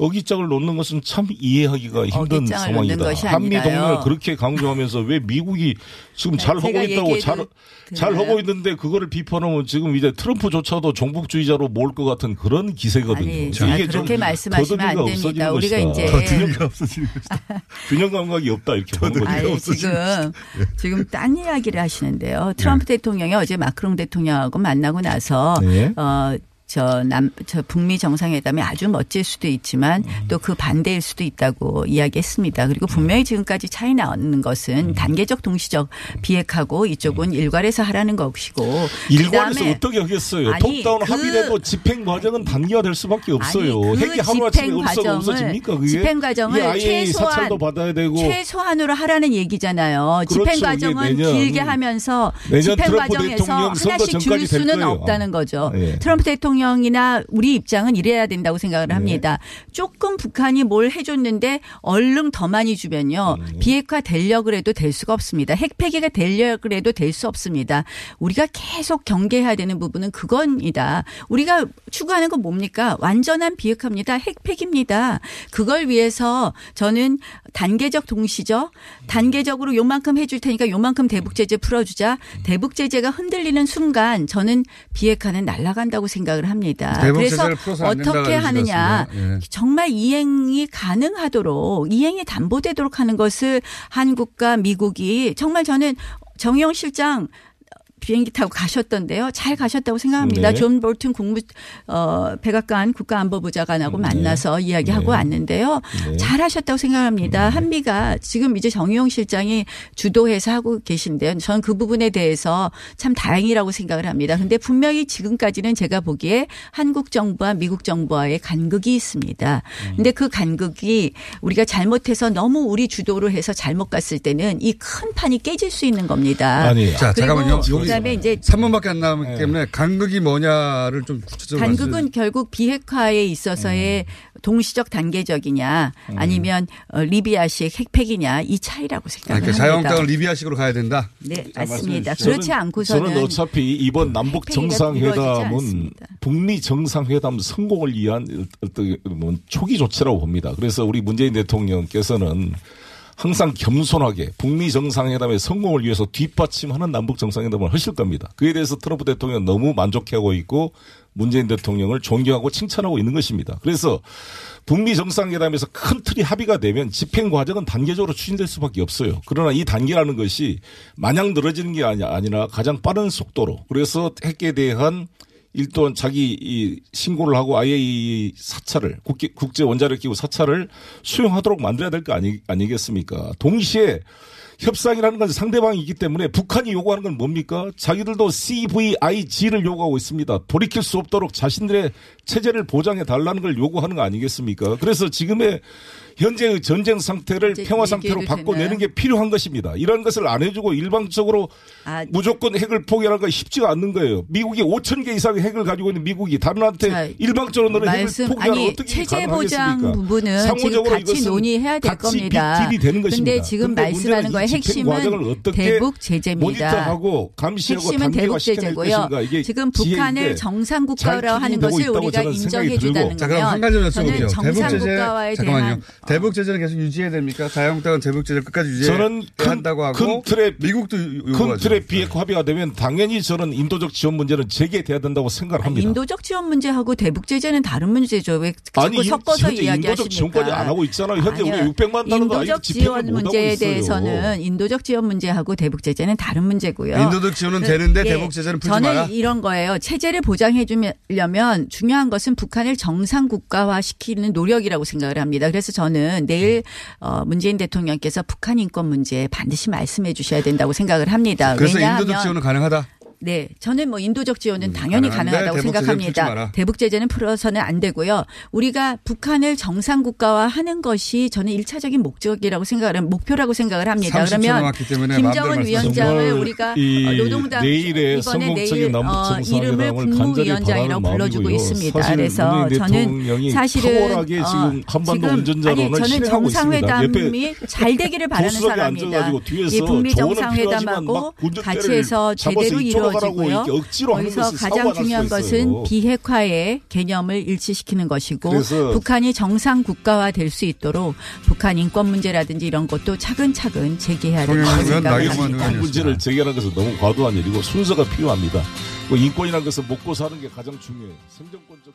Speaker 8: 어기짝을 놓는 것은 참 이해하기가 힘든 상황이다. 한미. 동맹을 그렇게 강조하면서 왜 미국이 지금 잘
Speaker 9: 제가
Speaker 8: 하고 있다고 잘, 잘? 하고 있는데 그거를 비판하면 지금 이제 트럼프조차도 종북주의자로 몰 것 같은 그런 기세거든요.
Speaker 9: 아니, 자, 그렇게 말씀하시면 안 됩니다. 우리가
Speaker 8: 것이다.
Speaker 9: 이제
Speaker 8: 더듬이가 없어지는 것이다. 균형 감각이 없다 이렇게 보는 거죠.
Speaker 9: 아니, 지금 지금 딴 이야기를 하시는데요. 트럼프 대통령이 어제 마크롱 대통령하고 만나고 나서
Speaker 8: 네.
Speaker 9: 어. 저 남, 저 북미 정상회담이 아주 멋질 수도 있지만
Speaker 8: 음.
Speaker 9: 또그 반대일 수도 있다고 이야기했습니다. 그리고 분명히 지금까지 차이 나는 것은
Speaker 8: 음.
Speaker 9: 단계적 동시적 비핵하고 이쪽은 일괄해서 하라는 것이고 그다음에
Speaker 8: 어떻게 하겠어요? 톱다운
Speaker 9: 그-
Speaker 8: 합의돼도 집행 과정은 단기화될 수밖에 없어요.
Speaker 9: 아니, 그
Speaker 8: 핵이 하루아침에
Speaker 9: 집행
Speaker 8: 없어
Speaker 9: 과정을-
Speaker 8: 없어집니까? 그게
Speaker 9: 집행 과정을 최소한-
Speaker 8: 사찰도 받아야 되고
Speaker 9: 최소한으로 하라는 얘기잖아요.
Speaker 8: 그렇죠.
Speaker 9: 집행 과정은 길게 하면서 집행 과정에서 하나씩 줄 수는
Speaker 8: 거예요.
Speaker 9: 없다는 거죠.
Speaker 8: 예.
Speaker 9: 트럼프 대통령 이나 우리 입장은 이래야 된다고
Speaker 8: 네.
Speaker 9: 생각을 합니다. 조금 북한이 뭘 해줬는데 얼른 더 많이 주면요.
Speaker 8: 음.
Speaker 9: 비핵화 되려고 해도 될 수가 없습니다. 핵 폐기가 되려고 해도 될 수 없습니다. 우리가 계속 경계해야 되는 부분은 그건이다. 우리가 추구하는 건 뭡니까? 완전한 비핵화입니다. 핵 폐기입니다. 그걸 위해서 저는 단계적 동시적 단계적으로 요만큼 해줄 테니까 요만큼 대북 제재 풀어주자. 대북 제재가 흔들리는 순간 저는 비핵화는 날아간다고 생각을 합니다.
Speaker 1: 대북
Speaker 9: 그래서 어떻게 하느냐.
Speaker 1: 예.
Speaker 9: 정말 이행이 가능하도록 이행이 담보되도록 하는 것을 한국과 미국이 정말 저는 정의용 실장 비행기 타고 가셨던데요. 잘 가셨다고 생각합니다.
Speaker 10: 네.
Speaker 9: 존 볼튼 국무 어 백악관 국가안보부장관하고
Speaker 10: 네.
Speaker 9: 만나서 이야기하고
Speaker 10: 네.
Speaker 9: 왔는데요.
Speaker 10: 네.
Speaker 9: 잘 하셨다고 생각합니다. 한미가 지금 이제 정유영 실장이 주도해서 하고 계신데요. 저는 그 부분에 대해서 참 다행이라고 생각을 합니다. 근데 분명히 지금까지는 제가 보기에 한국 정부와 미국 정부와의 간극이 있습니다. 근데 그 간극이 우리가 잘못해서 너무 우리 주도로 해서 잘못 갔을 때는 이 큰 판이 깨질 수 있는 겁니다.
Speaker 1: 아니, 자, 잠깐만요. 여기
Speaker 9: 그다음에 이제
Speaker 1: 3분밖에 안 남았기 때문에 간극이 뭐냐를 좀 구체적으로
Speaker 9: 간극은 결국 비핵화에 있어서의 동시적 단계적이냐 아니면 어, 리비아식 핵폐기냐 이 차이라고 생각합니다.
Speaker 1: 그러니까 자유한국당은 리비아식으로 가야 된다.
Speaker 9: 네,
Speaker 8: 자,
Speaker 9: 맞습니다.
Speaker 8: 말씀해
Speaker 9: 그렇지. 않고서는
Speaker 8: 저는 어차피 이번 남북 정상회담은. 북미 정상회담 성공을 위한 어떤 뭐 초기 조치라고 봅니다. 그래서 우리 문재인 대통령께서는 항상 겸손하게 북미 정상회담의 성공을 위해서 뒷받침하는 남북 정상회담을 하실 겁니다. 그에 대해서 트럼프 대통령은 너무 만족해하고 있고 문재인 대통령을 존경하고 칭찬하고 있는 것입니다. 그래서 북미 정상회담에서 큰 틀이 합의가 되면 집행 과정은 단계적으로 추진될 수밖에 없어요. 그러나 이 단계라는 것이 마냥 늘어지는 게 아니- 아니라 가장 빠른 속도로 그래서 핵에 대한 일단 자기 이 신고를 하고 아예 이 사찰을 국제, 국제 원자력 기구 사찰을 수용하도록 만들어야 될 거 아니, 아니겠습니까? 동시에 협상이라는 건 상대방이 있기 때문에 북한이 요구하는 건 뭡니까? 자기들도 CVIG를 요구하고 있습니다. 돌이킬 수 없도록 자신들의 체제를 보장해 달라는 걸 요구하는 거 아니겠습니까? 그래서 지금의 현재의 전쟁 상태를 평화 상태로 바꿔내는
Speaker 9: 되나요?
Speaker 8: 게 필요한 것입니다. 이런 것을 안 해주고 일방적으로
Speaker 9: 아,
Speaker 8: 무조건 핵을 포기하는 건 쉽지가 않는 거예요. 미국이 5천 개 이상의 핵을 가지고 있는 미국이 다른 한테
Speaker 9: 자,
Speaker 8: 일방적으로 너는 핵을
Speaker 9: 말씀
Speaker 8: 포기하는
Speaker 9: 아니
Speaker 8: 어떻게
Speaker 9: 체제
Speaker 8: 가능하겠습니까?
Speaker 9: 보장 부분은
Speaker 8: 상호적으로
Speaker 9: 같이 논의해야 될
Speaker 8: 같이
Speaker 9: 겁니다.
Speaker 8: 되는 것입니다.
Speaker 9: 근데 지금
Speaker 8: 근데
Speaker 9: 말씀하는 거의 핵심은
Speaker 8: 어떻게
Speaker 9: 대북 제재입니다.
Speaker 8: 모니터하고 감시하고
Speaker 9: 핵심은 대북 제재고요.
Speaker 8: 것인가 이게
Speaker 9: 지금 북한을 정상 국가로
Speaker 8: 잘
Speaker 9: 하는 것을 우리가
Speaker 8: 저는 생각이 들고.
Speaker 1: 자, 그럼 한 가지
Speaker 9: 거면
Speaker 1: 여쭤볼게요.
Speaker 9: 저는
Speaker 1: 대북 제재 잠깐만요.
Speaker 9: 대한
Speaker 1: 대북 제재는 계속 유지해야 됩니까? 자유한국당은 대북 제재를 끝까지 유지해야
Speaker 8: 저는 큰,
Speaker 1: 한다고 하고
Speaker 8: 큰 틀의
Speaker 1: 미국도
Speaker 8: 큰
Speaker 1: 요구하죠.
Speaker 8: 틀의 비핵화 합의가 되면 당연히 저는 인도적 지원 문제는 재개돼야 된다고 생각을 합니다.
Speaker 9: 인도적 지원 문제하고 대북 제재는 다른 문제죠. 왜 자꾸
Speaker 8: 아니
Speaker 9: 섞어서
Speaker 8: 현재 인도적 지원까지
Speaker 9: 이야기하십니까?
Speaker 8: 안 하고 있잖아요. 현재. 우리가 600만 달러도 아직
Speaker 9: 인도적 지원 문제에
Speaker 8: 있어요.
Speaker 9: 대해서는 인도적 지원 문제하고 대북 제재는 다른 문제고요.
Speaker 1: 인도적 지원은
Speaker 9: 그-
Speaker 1: 되는데
Speaker 9: 예,
Speaker 1: 대북 제재는 풀지
Speaker 9: 저는
Speaker 1: 마라?
Speaker 9: 이런 거예요. 체제를 보장해 주려면 중요한 것은 북한을 정상 국가화 시키는 노력이라고 생각을 합니다. 그래서 저는 내일 어, 문재인 대통령께서 북한 인권 문제 반드시 말씀해 주셔야 된다고 생각을 합니다.
Speaker 1: 그래서 인도적 지원은 가능하다.
Speaker 9: 네, 저는 뭐 인도적 지원은 당연히
Speaker 1: 가능한데
Speaker 9: 가능하다고
Speaker 1: 대북
Speaker 9: 생각합니다. 대북 제재는 풀어서는 안 되고요. 우리가 북한을 정상 국가화 하는 것이 저는 일차적인 목적이라고 생각을 목표라고 생각을 합니다.
Speaker 1: 30초
Speaker 9: 그러면 김정은 위원장을 우리가
Speaker 8: 이
Speaker 9: 어, 노동당
Speaker 8: 내일의
Speaker 9: 이번에
Speaker 8: 성공적인
Speaker 9: 내일 어, 이름을 국무위원장이라고 불러주고. 있습니다. 그래서 저는 사실은
Speaker 8: 탁월하게 지금 한반도
Speaker 9: 지금 아니 저는. 정상회담이 잘 되기를 바라는 사람입니다. 이 북미 정상회담하고 같이 해서 제대로
Speaker 8: 이쪽 으로 가라고
Speaker 9: 이루어지고요.
Speaker 8: 이렇게 억지로 하는
Speaker 9: 거기서
Speaker 8: 것은
Speaker 9: 가장 중요한 것은. 비핵화의 개념을 일치시키는 것이고 북한이 정상 국가화 될 수 있도록 북한 인권 문제라든지 이런 것도 차근차근 제기해야 된다고 생각합니다.
Speaker 8: 인권 문제를 제기하는 것은 너무 과도한 일이고 순서가 필요합니다. 뭐 인권이라는 것은 먹고 사는 게 가장 중요해요. 생존권적